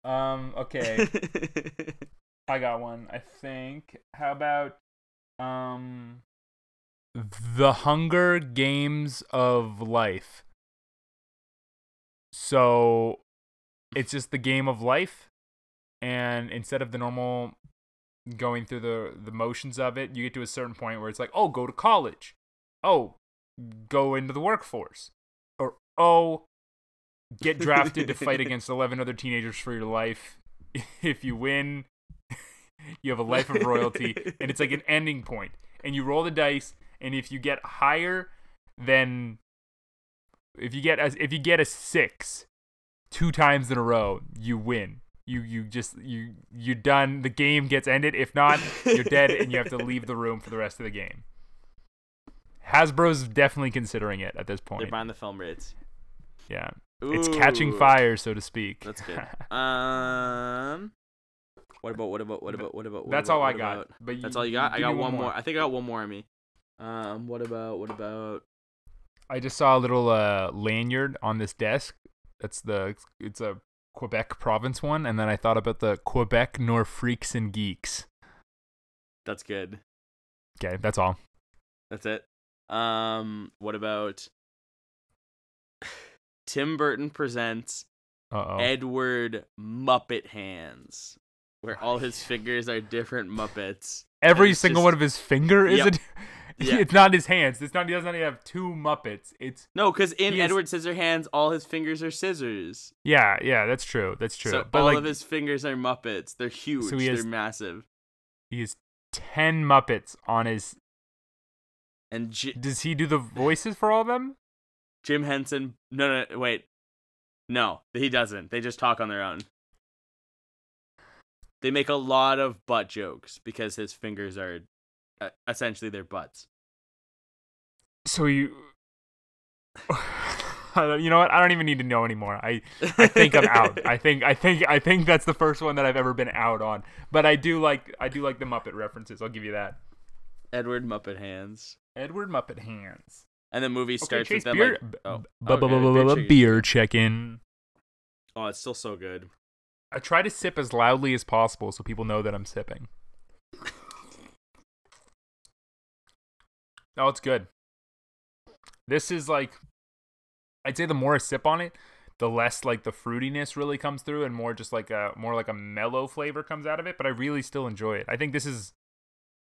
Um. Okay. I got one. I think. How about um The Hunger Games of Life. So it's just the game of life and instead of the normal going through the the motions of it, you get to a certain point where it's like, "Oh, go to college." "Oh, go into the workforce." Or, "Oh, get drafted to fight against 11 other teenagers for your life. If you win, you have a life of royalty and it's like an ending point. and you roll the dice and if you get higher than if you get as if you get a 6 two times in a row you win you you just you you're done the game gets ended if not you're dead and you have to leave the room for the rest of the game Hasbro's definitely considering it at this point. They're buying the film rates. yeah it's catching fire so to speak That's good. Um, what about what about what about what about? What that's about, all I got about- but That's all you got. I got one more. I think I got one more on me. Um, what about what about? I just saw a little uh, lanyard on this desk. That's the it's a Quebec province one, and then I thought about the Quebec nor freaks and geeks. That's good. Okay, that's all. That's it. Um, what about Tim Burton presents Uh oh. Edward Muppet Hands, where all his fingers are different Muppets. Every single just- one of his finger is Yep. a. Yeah. It's not his hands. It's not. He doesn't even have two Muppets. It's No, because in He is- Edward Scissorhands, all his fingers are scissors. yeah, yeah. That's true. That's true. So but all like of his fingers are Muppets. They're huge. he has- They're massive. he has ten Muppets on his. And J- Does he do the voices for all of them? Jim Henson. No, no, wait. No, he doesn't. They just talk on their own. They make a lot of butt jokes because his fingers are uh, essentially their butts. So you. You know what? I don't even need to know anymore. I I think I'm out. I think I think I think that's the first one that I've ever been out on. But I do like I do like the Muppet references. I'll give you that. Edward Muppet Hands. Edward Muppet hands. And the movie starts Chase with them beer like, b- oh, okay, beer check in. oh, it's still so good. I try to sip as loudly as possible so people know that I'm sipping. Oh, it's good. This is like, I'd say the more I sip on it, the less like the fruitiness really comes through, and more just like a more like a mellow flavor comes out of it. But I really still enjoy it. I think this is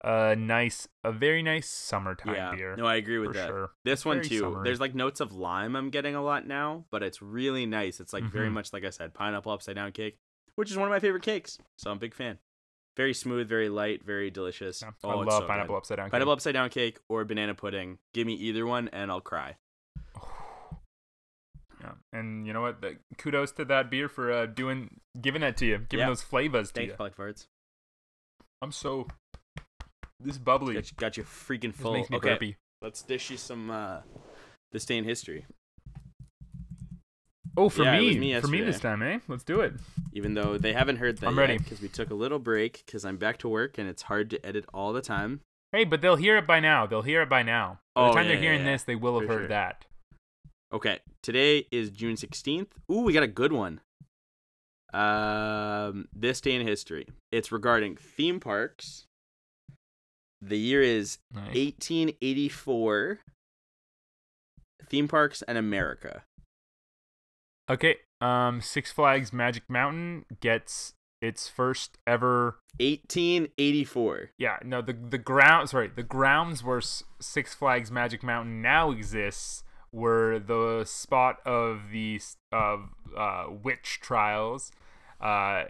a nice, a very nice summertime yeah. beer. No, I agree with that. sure. This one Very too. summery. There's like notes of lime I'm getting a lot now, but it's really nice. It's like very Mhm. much like I said, pineapple upside down cake, which is one of my favorite cakes. So I'm a big fan. Very smooth, very light, very delicious. Yeah, Oh, I love so pineapple good. upside down. Pineapple upside down cake or banana pudding. Give me either one and I'll cry. Yeah, and you know what? The, kudos to that beer for uh, doing, giving that to you, giving Yeah. those flavors to Thanks, you. Polly Farts. I'm so this bubbly. Got you, got you freaking full. okay, burpy. let's dish you some uh, this day in history. Oh, for Yeah, it was me, me for me this time, eh? Let's do it. Even though they haven't heard that I'm ready. because we took a little break because I'm back to work and it's hard to edit all the time. Hey, but they'll hear it by now. They'll hear it by now. By the Oh, time yeah, they're hearing yeah. this, they will have For heard sure. that. Okay, today is June 16th. Ooh, we got a good one. Um, this day in history. It's regarding theme parks. The year is Nice. 1884. Theme parks and America. Okay. Um, Six Flags Magic Mountain gets its first ever. 1884. Yeah, no, the the ground. Sorry, the grounds where Six Flags Magic Mountain now exists were the spot of the of uh, witch trials, uh,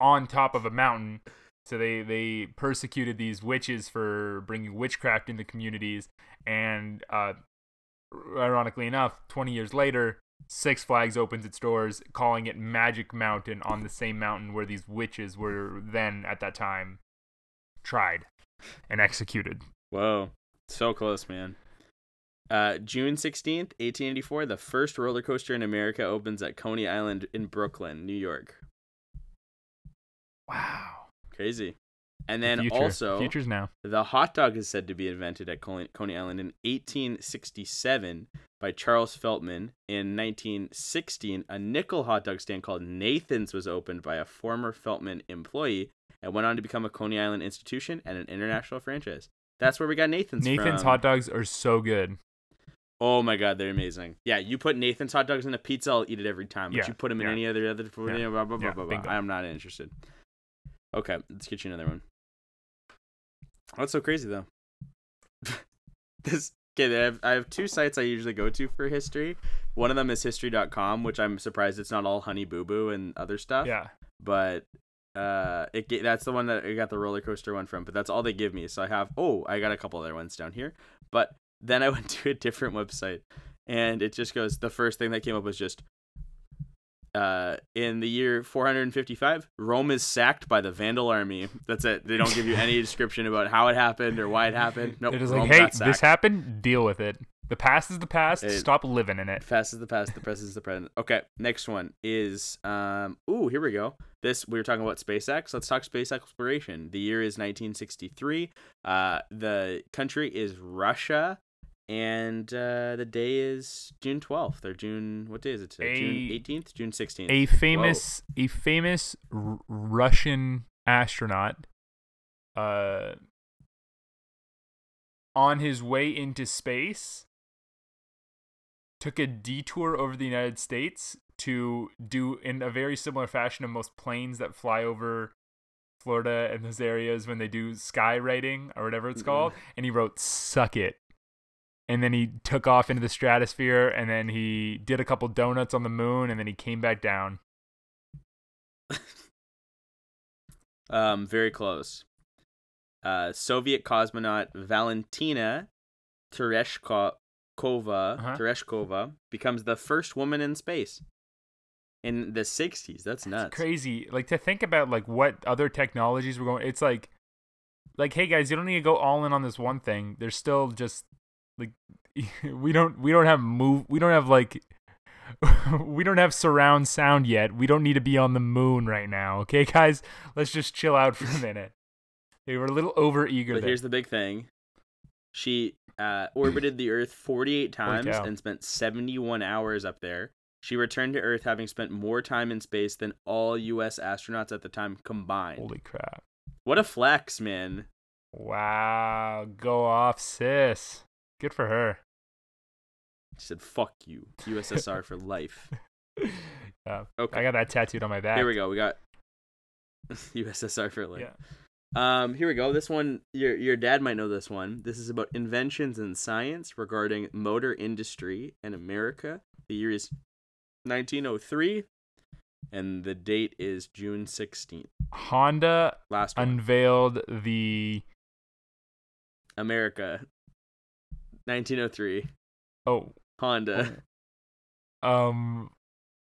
on top of a mountain. So they they persecuted these witches for bringing witchcraft into communities, and uh, ironically enough, 20 years later, Six Flags opens its doors, calling it Magic Mountain on the same mountain where these witches were then at that time tried and executed. Whoa. So close, man. Uh, June 16th, 1884, the first roller coaster in America opens at Coney Island in Brooklyn, New York. Wow. Crazy. And then Future. also, futures now. the hot dog is said to be invented at Coney Island in 1867 by Charles Feltman. In 1916, a nickel hot dog stand called Nathan's was opened by a former Feltman employee and went on to become a Coney Island institution and an international franchise. That's where we got Nathan's Nathan's from. hot dogs are so good. Oh my god, they're amazing. Yeah, you put Nathan's hot dogs in a pizza, I'll eat it every time. But Yeah, you put them in yeah. any other other food, Yeah, blah, blah, blah, yeah, blah, blah. bingo. I'm not interested. Okay, let's get you another one. That's so crazy though. this okay, I have, I have two sites I usually go to for history. One of them is history.com, which I'm surprised it's not all honey boo boo and other stuff. Yeah. But uh it that's the one that I got the roller coaster one from, but that's all they give me. So I have oh, I got a couple other ones down here. But then I went to a different website and it just goes the first thing that came up was just uh in the year 455 Rome is sacked by the Vandal army. That's it. They don't give you any description about how it happened or why it happened. Nope. They're just Rome like, hey, this happened. Deal with it. The past is the past. It- Stop living in it. Past is the past, the present is the present. Okay, next one is um ooh, here we go. This we were talking about SpaceX. Let's talk space exploration. The year is 1963. Uh the country is Russia and uh the day is June 12th or June what day is it today? June 18th, June 16th. A famous, a famous R- Russian astronaut, uh, on his way into space, took a detour over the United States to do in a very similar fashion to most planes that fly over Florida and those areas when they do skywriting or whatever it's Mhm. called. And he wrote "suck it." And then he took off into the stratosphere, and then he did a couple donuts on the moon, and then he came back down. Um very close. Uh Soviet cosmonaut Valentina Tereshkova Uh-huh. Tereshkova becomes the first woman in space in the 60s. That's nuts. It's crazy. Like to think about like what other technologies were going. It's like, like hey guys, you don't need to go all in on this one thing. There's still just like we don't we don't have move we don't have like we don't have surround sound yet. We don't need to be on the moon right now. Okay, guys, let's just chill out for a minute. They were a little over eager But there. here's the big thing. She uh, orbited the Earth 48 times and spent 71 hours up there. She returned to Earth having spent more time in space than all U.S. astronauts at the time combined. Holy crap! What a flex, man. Wow, go off, sis. Good for her. She said, fuck you. USSR for life. Yeah, Okay. I got that tattooed on my back. Here we go. We got USSR for life. Yeah. Um, here we go. This one, your your dad might know this one. This is about inventions in science regarding motor industry in America. The year is 1903, and the date is June 16th. Honda Last one. unveiled the America. 1903. oh Honda. um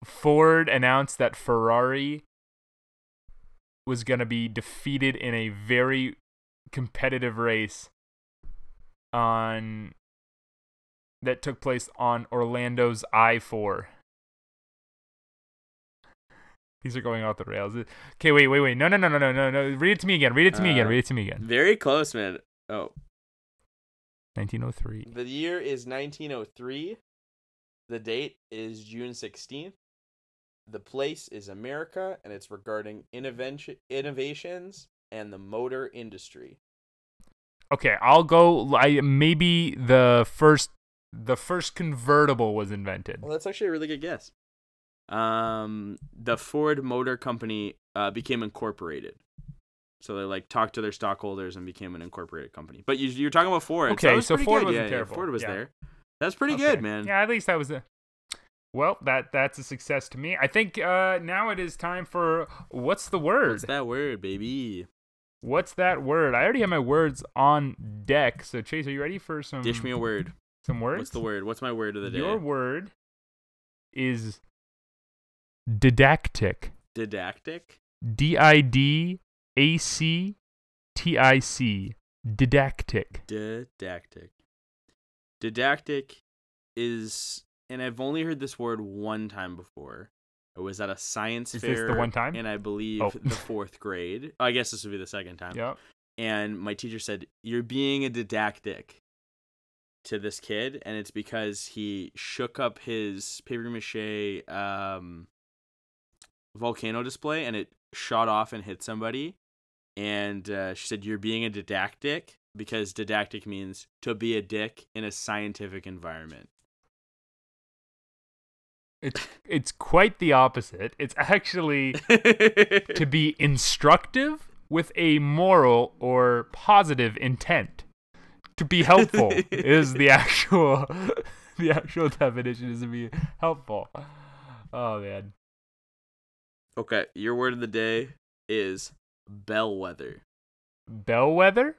Ford announced that Ferrari was going to be defeated in a very competitive race on that took place on Orlando's I-4. These are going off the rails. Okay, wait, wait, wait. No, no, no, no, no, no, no. Read it to me again. Read it to me again. Uh, Read it to me again. Very close, man. Oh, 1903. The year is 1903. The date is June 16th. The place is America, and it's regarding innovation, innovations and the motor industry. Okay, I'll go. I maybe the first the first convertible was invented. Well, that's actually a really good guess. Um, the Ford Motor Company uh, became incorporated. So they like talked to their stockholders and became an incorporated company. But you, you're talking about Ford. Okay, so pretty Ford good. wasn't yeah, yeah. Ford was Yeah. there. That's pretty Okay. good, man. Yeah, at least that was a. Well, that that's a success to me. I think uh, now it is time for what's the word? What's that word, baby? What's that word? I already have my words on deck. So Chase, are you ready for some Dish me a word. some words? What's the word? What's my word of the day? Your word is didactic. Didactic. D I D A C T I C. Didactic. Didactic. Didactic is, and I've only heard this word one time before. It was at a science Is this fair. the one time? In I believe Oh. the fourth grade. I guess this would be the second time. Yep. And my teacher said, "You're being a didactic." To this kid, and it's because he shook up his paper mache um, volcano display, and it shot off and hit somebody. And uh, she said, "You're being a didactic because didactic means to be a dick in a scientific environment." It's it's quite the opposite. It's actually to be instructive with a moral or positive intent. To be helpful is the actual the actual definition is to be helpful. Oh man. okay, your word of the day is bellwether. Bellwether?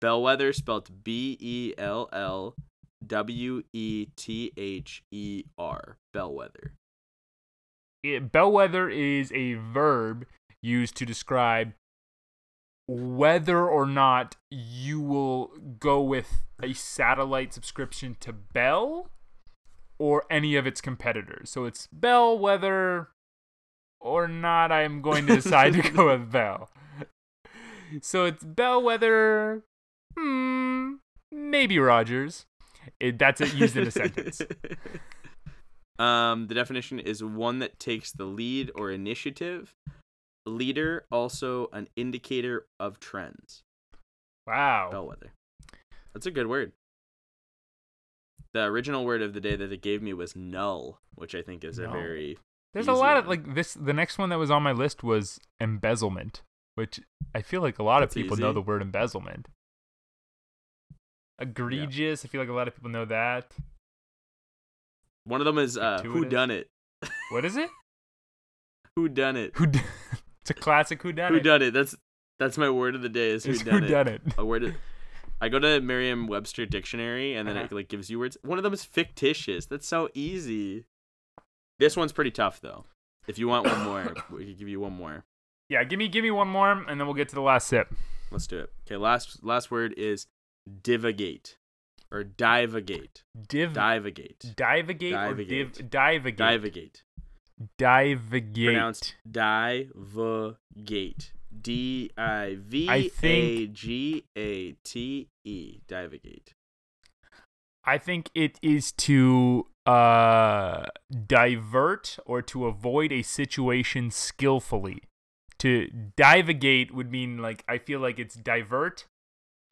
Bellwether spelled B E L L W E T H E R. Bellwether. It, bellwether is a verb used to describe whether or not you will go with a satellite subscription to Bell or any of its competitors. So it's Bell whether or not I'm going to decide to go with Bell. So it's Bellwether, hmm, maybe Rogers. It, that's it used in a sentence. Um, the definition is one that takes the lead or initiative. Leader, also an indicator of trends. Wow. Bellwether. That's a good word. The original word of the day that it gave me was null, which I think is a very There's a lot of like this. The next one that was on my list was embezzlement, which I feel like a lot That's of people know the word embezzlement. Egregious. I feel like a lot of people know that. one of them is uh, who done it? What is it? Who done it? Who? d- it's a classic. Who done it? Who done it? That's that's my word of the day. Is who done it? done it? A word. Of, I go to Merriam-Webster dictionary and then Uh-huh. it like gives you words. One of them is fictitious. That's so easy. This one's pretty tough though. If you want one more, we could give you one more. Yeah. Give me, give me one more, and then we'll get to the last sip. Let's do it. Okay, last last word is divagate or divagate. Div. Divagate. divagate or div. Divagate. Divagate. Divagate. Divagate. Pronounced divagate. D I V A G A T E. Divagate. I think it is to uh divert or to avoid a situation skillfully. To divagate would mean like I feel like it's divert,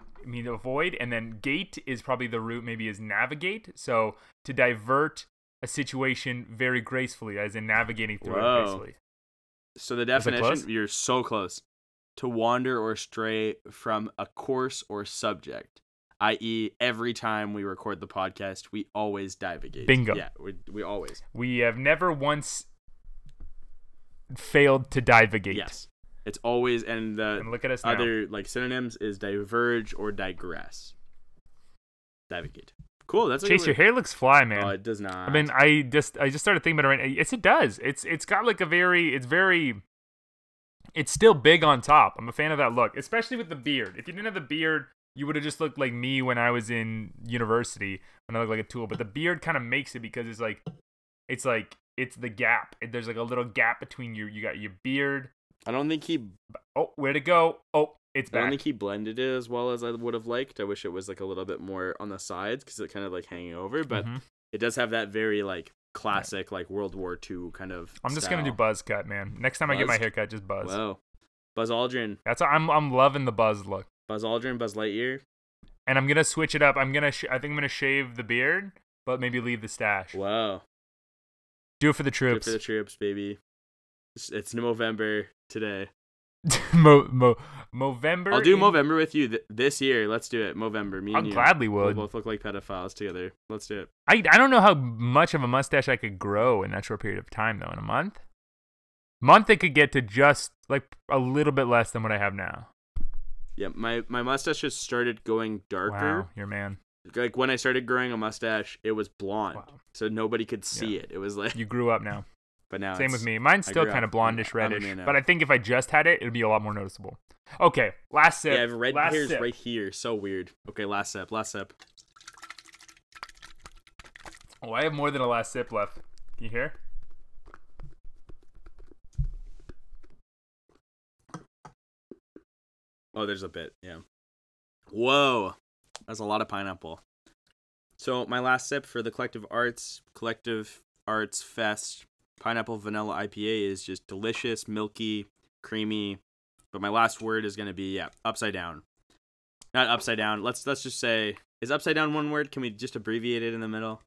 I mean avoid, and then gate is probably the root maybe is navigate. So to divert a situation very gracefully, as in navigating through Whoa. it gracefully. So the definition, you're so close. to wander or stray from a course or subject. I.e., every time we record the podcast, we always divagate. Bingo. Yeah, we, we always. We have never once failed to divagate. Yes. It's always, and the And look at us now. other like synonyms is diverge or digress. Divagate. Cool. That's Chase, your hair looks fly, oh, man. Oh, it does not. I mean, I just I just started thinking about it. Right now. Yes, it does. It's it's got like a very it's very it's still big on top. I'm a fan of that look, especially with the beard. If you didn't have the beard, you would have just looked like me when I was in university when I looked like a tool. But the beard kind of makes it because it's like it's like it's the gap. There's like a little gap between your you got your beard. I don't think he. Oh, where to go? Oh, it's I don't think he blended it as well as I would have liked. I wish it was like a little bit more on the sides because it kind of like hanging over, but Mhm. it does have that very like classic like World War II kind of. I'm just gonna do buzz cut, man. Next time I get my haircut, just buzz. Whoa, Buzz Aldrin, That's I'm I'm loving the buzz look. Buzz Aldrin, Buzz Lightyear. and I'm gonna switch it up. I'm gonna sh- I think I'm gonna shave the beard, but maybe leave the stash. Whoa, Do it for the troops. for the troops, baby. It's, it's November today. Mo Mo Movember. I'll do in- Movember with you th- this year. Let's do it. Movember. Me and you. gladly We'll would. both look like pedophiles together. Let's do it. I I don't know how much of a mustache I could grow in that short period of time though. In a month, month it could get to just like a little bit less than what I have now. Yeah, my my mustache just started going darker. Wow, your man. Like when I started growing a mustache, it was blonde, Wow. so nobody could see Yeah. it. It was like, You grew up now. but now Same with me. Mine's still kind of blondish reddish, but I think if I just had it, it'd be a lot more noticeable. Okay, last sip. Yeah, I have red last hairs sip. right here. So weird. Okay, last sip. Last sip. Oh, I have more than a last sip left. Can you hear? Oh, there's a bit. Yeah. Whoa, that's a lot of pineapple. So my last sip for the Collective Arts Collective Arts Fest Pineapple Vanilla IPA is just delicious, milky, creamy. But my last word is gonna be yeah, upside down. Not upside down. Let's let's just say is upside down one word? Can we just abbreviate it in the middle?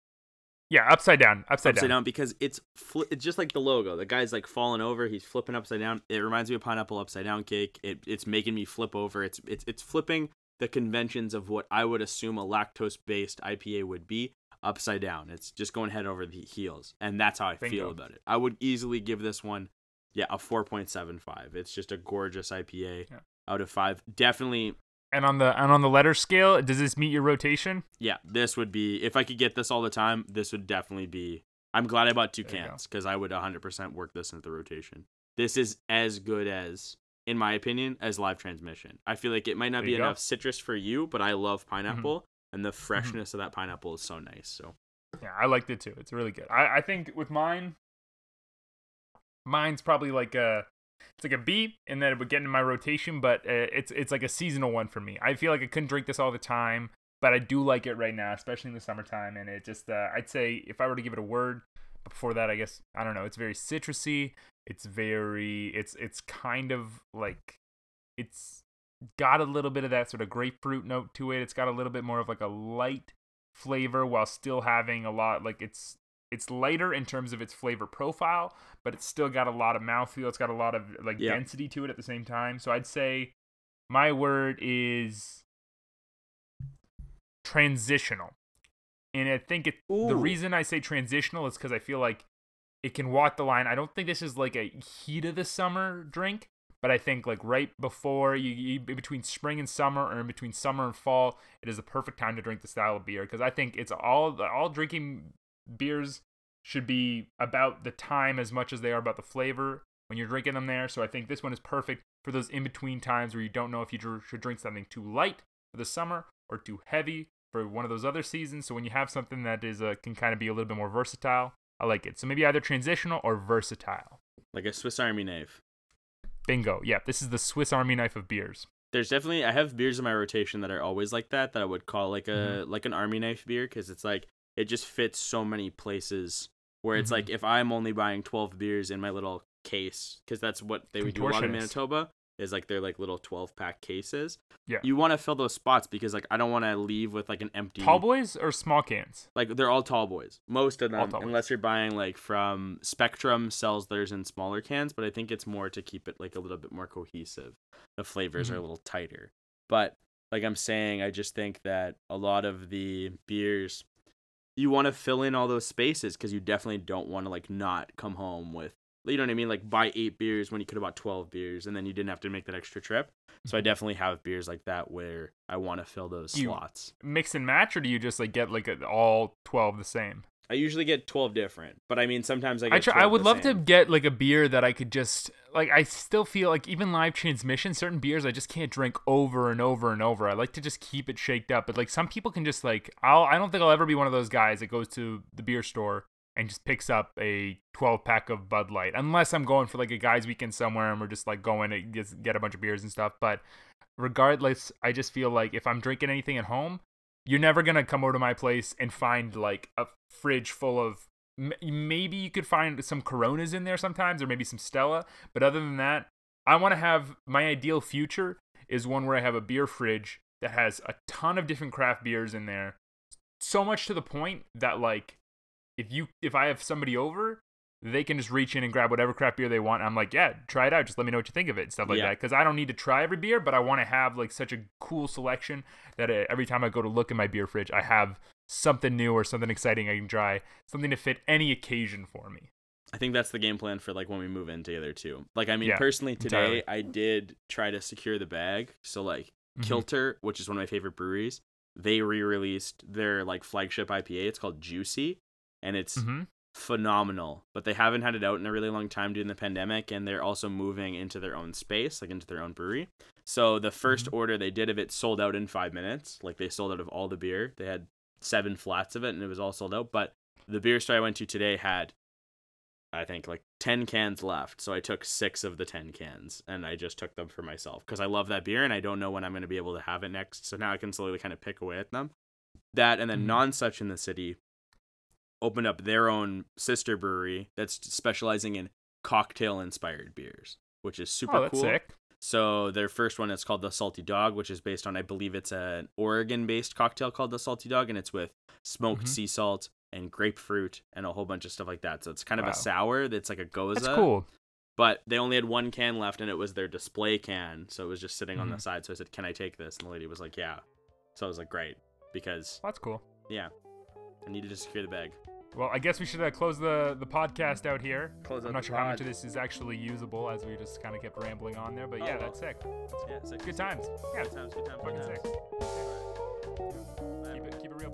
Yeah, upside down. Upside, upside down. down because it's fli it's just like the logo. The guy's like falling over. He's flipping upside down. It reminds me of pineapple upside down cake. It it's making me flip over. It's it's it's flipping the conventions of what I would assume a lactose based IPA would be upside down. It's just going head over the heels, and that's how I Bingo. feel about it. I would easily give this one, yeah, a four point seven five. It's just a gorgeous IPA Yeah. out of five. Definitely And on the and on the letter scale, does this meet your rotation? yeah, this would be if I could get this all the time. This would definitely be. I'm glad I bought two There cans because I would 100% work this into the rotation. This is as good as, in my opinion, as live transmission. I feel like it might not There be you go. Mm-hmm. enough citrus for you, but I love pineapple, and the freshness of that pineapple is so nice. So Yeah, I liked it too. It's really good. I, I think with mine, mine's probably like a it's like a B, and that it would get into my rotation, but uh, it's it's like a seasonal one for me. I feel like I couldn't drink this all the time, but I do like it right now, especially in the summertime. And it just uh, I'd say if I were to give it a word before that, I guess I don't know. It's very citrusy. It's very it's it's kind of like it's got a little bit of that sort of grapefruit note to it. It's got a little bit more of like a light flavor while still having a lot like it's it's lighter in terms of its flavor profile, but it's still got a lot of mouthfeel. It's got a lot of like Yeah. density to it at the same time. So I'd say my word is transitional. And I think it the reason I say transitional is because I feel like it can walk the line. I don't think this is like a heat of the summer drink, but I think like right before you, you between spring and summer, or in between summer and fall, it is the perfect time to drink the style of beer because I think it's all all drinking beers should be about the time as much as they are about the flavor when you're drinking them there. So I think this one is perfect for those in between times where you don't know if you dr- should drink something too light for the summer or too heavy for one of those other seasons. So when you have something that is uh, can kind of be a little bit more versatile, I like it. So maybe either transitional or versatile. like a Swiss Army knife. Bingo. Yeah, this is the Swiss Army knife of beers. There's definitely I have beers in my rotation that are always like that that I would call like a Mm-hmm. like an army knife beer because it's like it just fits so many places where it's Mhm. like if I'm only buying 12 beers in my little case because that's what they would do a lot in Manitoba is like they're like little 12 pack cases. Yeah. You want to fill those spots because like I don't want to leave with like an empty Tall boys or small cans? like they're all tall boys. Most of them unless you're buying like from Spectrum sells theirs in smaller cans, but I think it's more to keep it like a little bit more cohesive. The flavors are Mhm. a little tighter. But like I'm saying, I just think that a lot of the beers you want to fill in all those spaces because you definitely don't want to like not come home with you know what I mean like buy eight beers when you could have bought 12 beers and then you didn't have to make that extra trip. So I mm-hmm. definitely have beers like that where I want to fill those You- slots. Mix and match, or do you just like get like all twelve the same? I usually get 12 different, but I mean sometimes I get I try, I would love to get like a beer that I could just like. I still feel like even live transmission, certain beers I just can't drink over and over and over. I like to just keep it shaked up. But like some people can just like. I'll. I don't think I'll ever be one of those guys that goes to the beer store and just picks up a 12 pack of Bud Light, unless I'm going for like a guys' weekend somewhere and we're just like going to get, get a bunch of beers and stuff. But regardless, I just feel like if I'm drinking anything at home, you're never gonna come over to my place and find like a fridge full of maybe you could find some coronas in there sometimes or maybe some stella but other than that i want to have my ideal future is one where i have a beer fridge that has a ton of different craft beers in there. So much to the point that like if you if i have somebody over they can just reach in and grab whatever craft beer they want. I'm like, yeah, try it out. Just let me know what you think of it and stuff like Yeah. that. Because I don't need to try every beer, but I want to have like such a cool selection that uh, every time I go to look in my beer fridge, I have something new or something exciting I can try, something to fit any occasion for me. I think that's the game plan for like when we move in together too. Like I mean Yeah, personally today entirely. I did try to secure the bag. So like Mhm. Kilter, which is one of my favorite breweries, they re-released their like flagship IPA. It's called Juicy and it's hmm phenomenal. But they haven't had it out in a really long time during the pandemic and they're also moving into their own space, like into their own brewery. So the 1st Mhm. order they did of it sold out in 5 minutes. Like they sold out of all the beer. They had 7 flats of it and it was all sold out, but the beer store I went to today had I think like 10 cans left. So I took 6 of the 10 cans and I just took them for myself cuz I love that beer and I don't know when I'm going to be able to have it next. So now I can slowly kind of pick away at them. That and then Mhm. Nonsuch in the city opened up their own sister brewery that's specializing in cocktail inspired beers, which is super Oh, that's cool. sick. So their first one is called the Salty Dog, which is based on I believe it's an Oregon-based cocktail called the Salty Dog, and it's with smoked Mhm. sea salt and grapefruit and a whole bunch of stuff like that. So it's kind of Wow. a sour that's like a gose. That's cool. But they only had one can left, and it was their display can, so it was just sitting on the Mhm. side. So I said, "Can I take this?" And the lady was like, "Yeah." So I was like, "Great," because That's cool. yeah, I needed to secure the bag. Well, I guess we should uh, close the, the podcast out here. Close I'm not sure pod. how much of this is actually usable as we just kind of kept rambling on there, but oh, yeah, well. that's sick. Yeah, sick. Good times. Yeah. Good times, good times. Fucking sick. Keep, it, keep it real,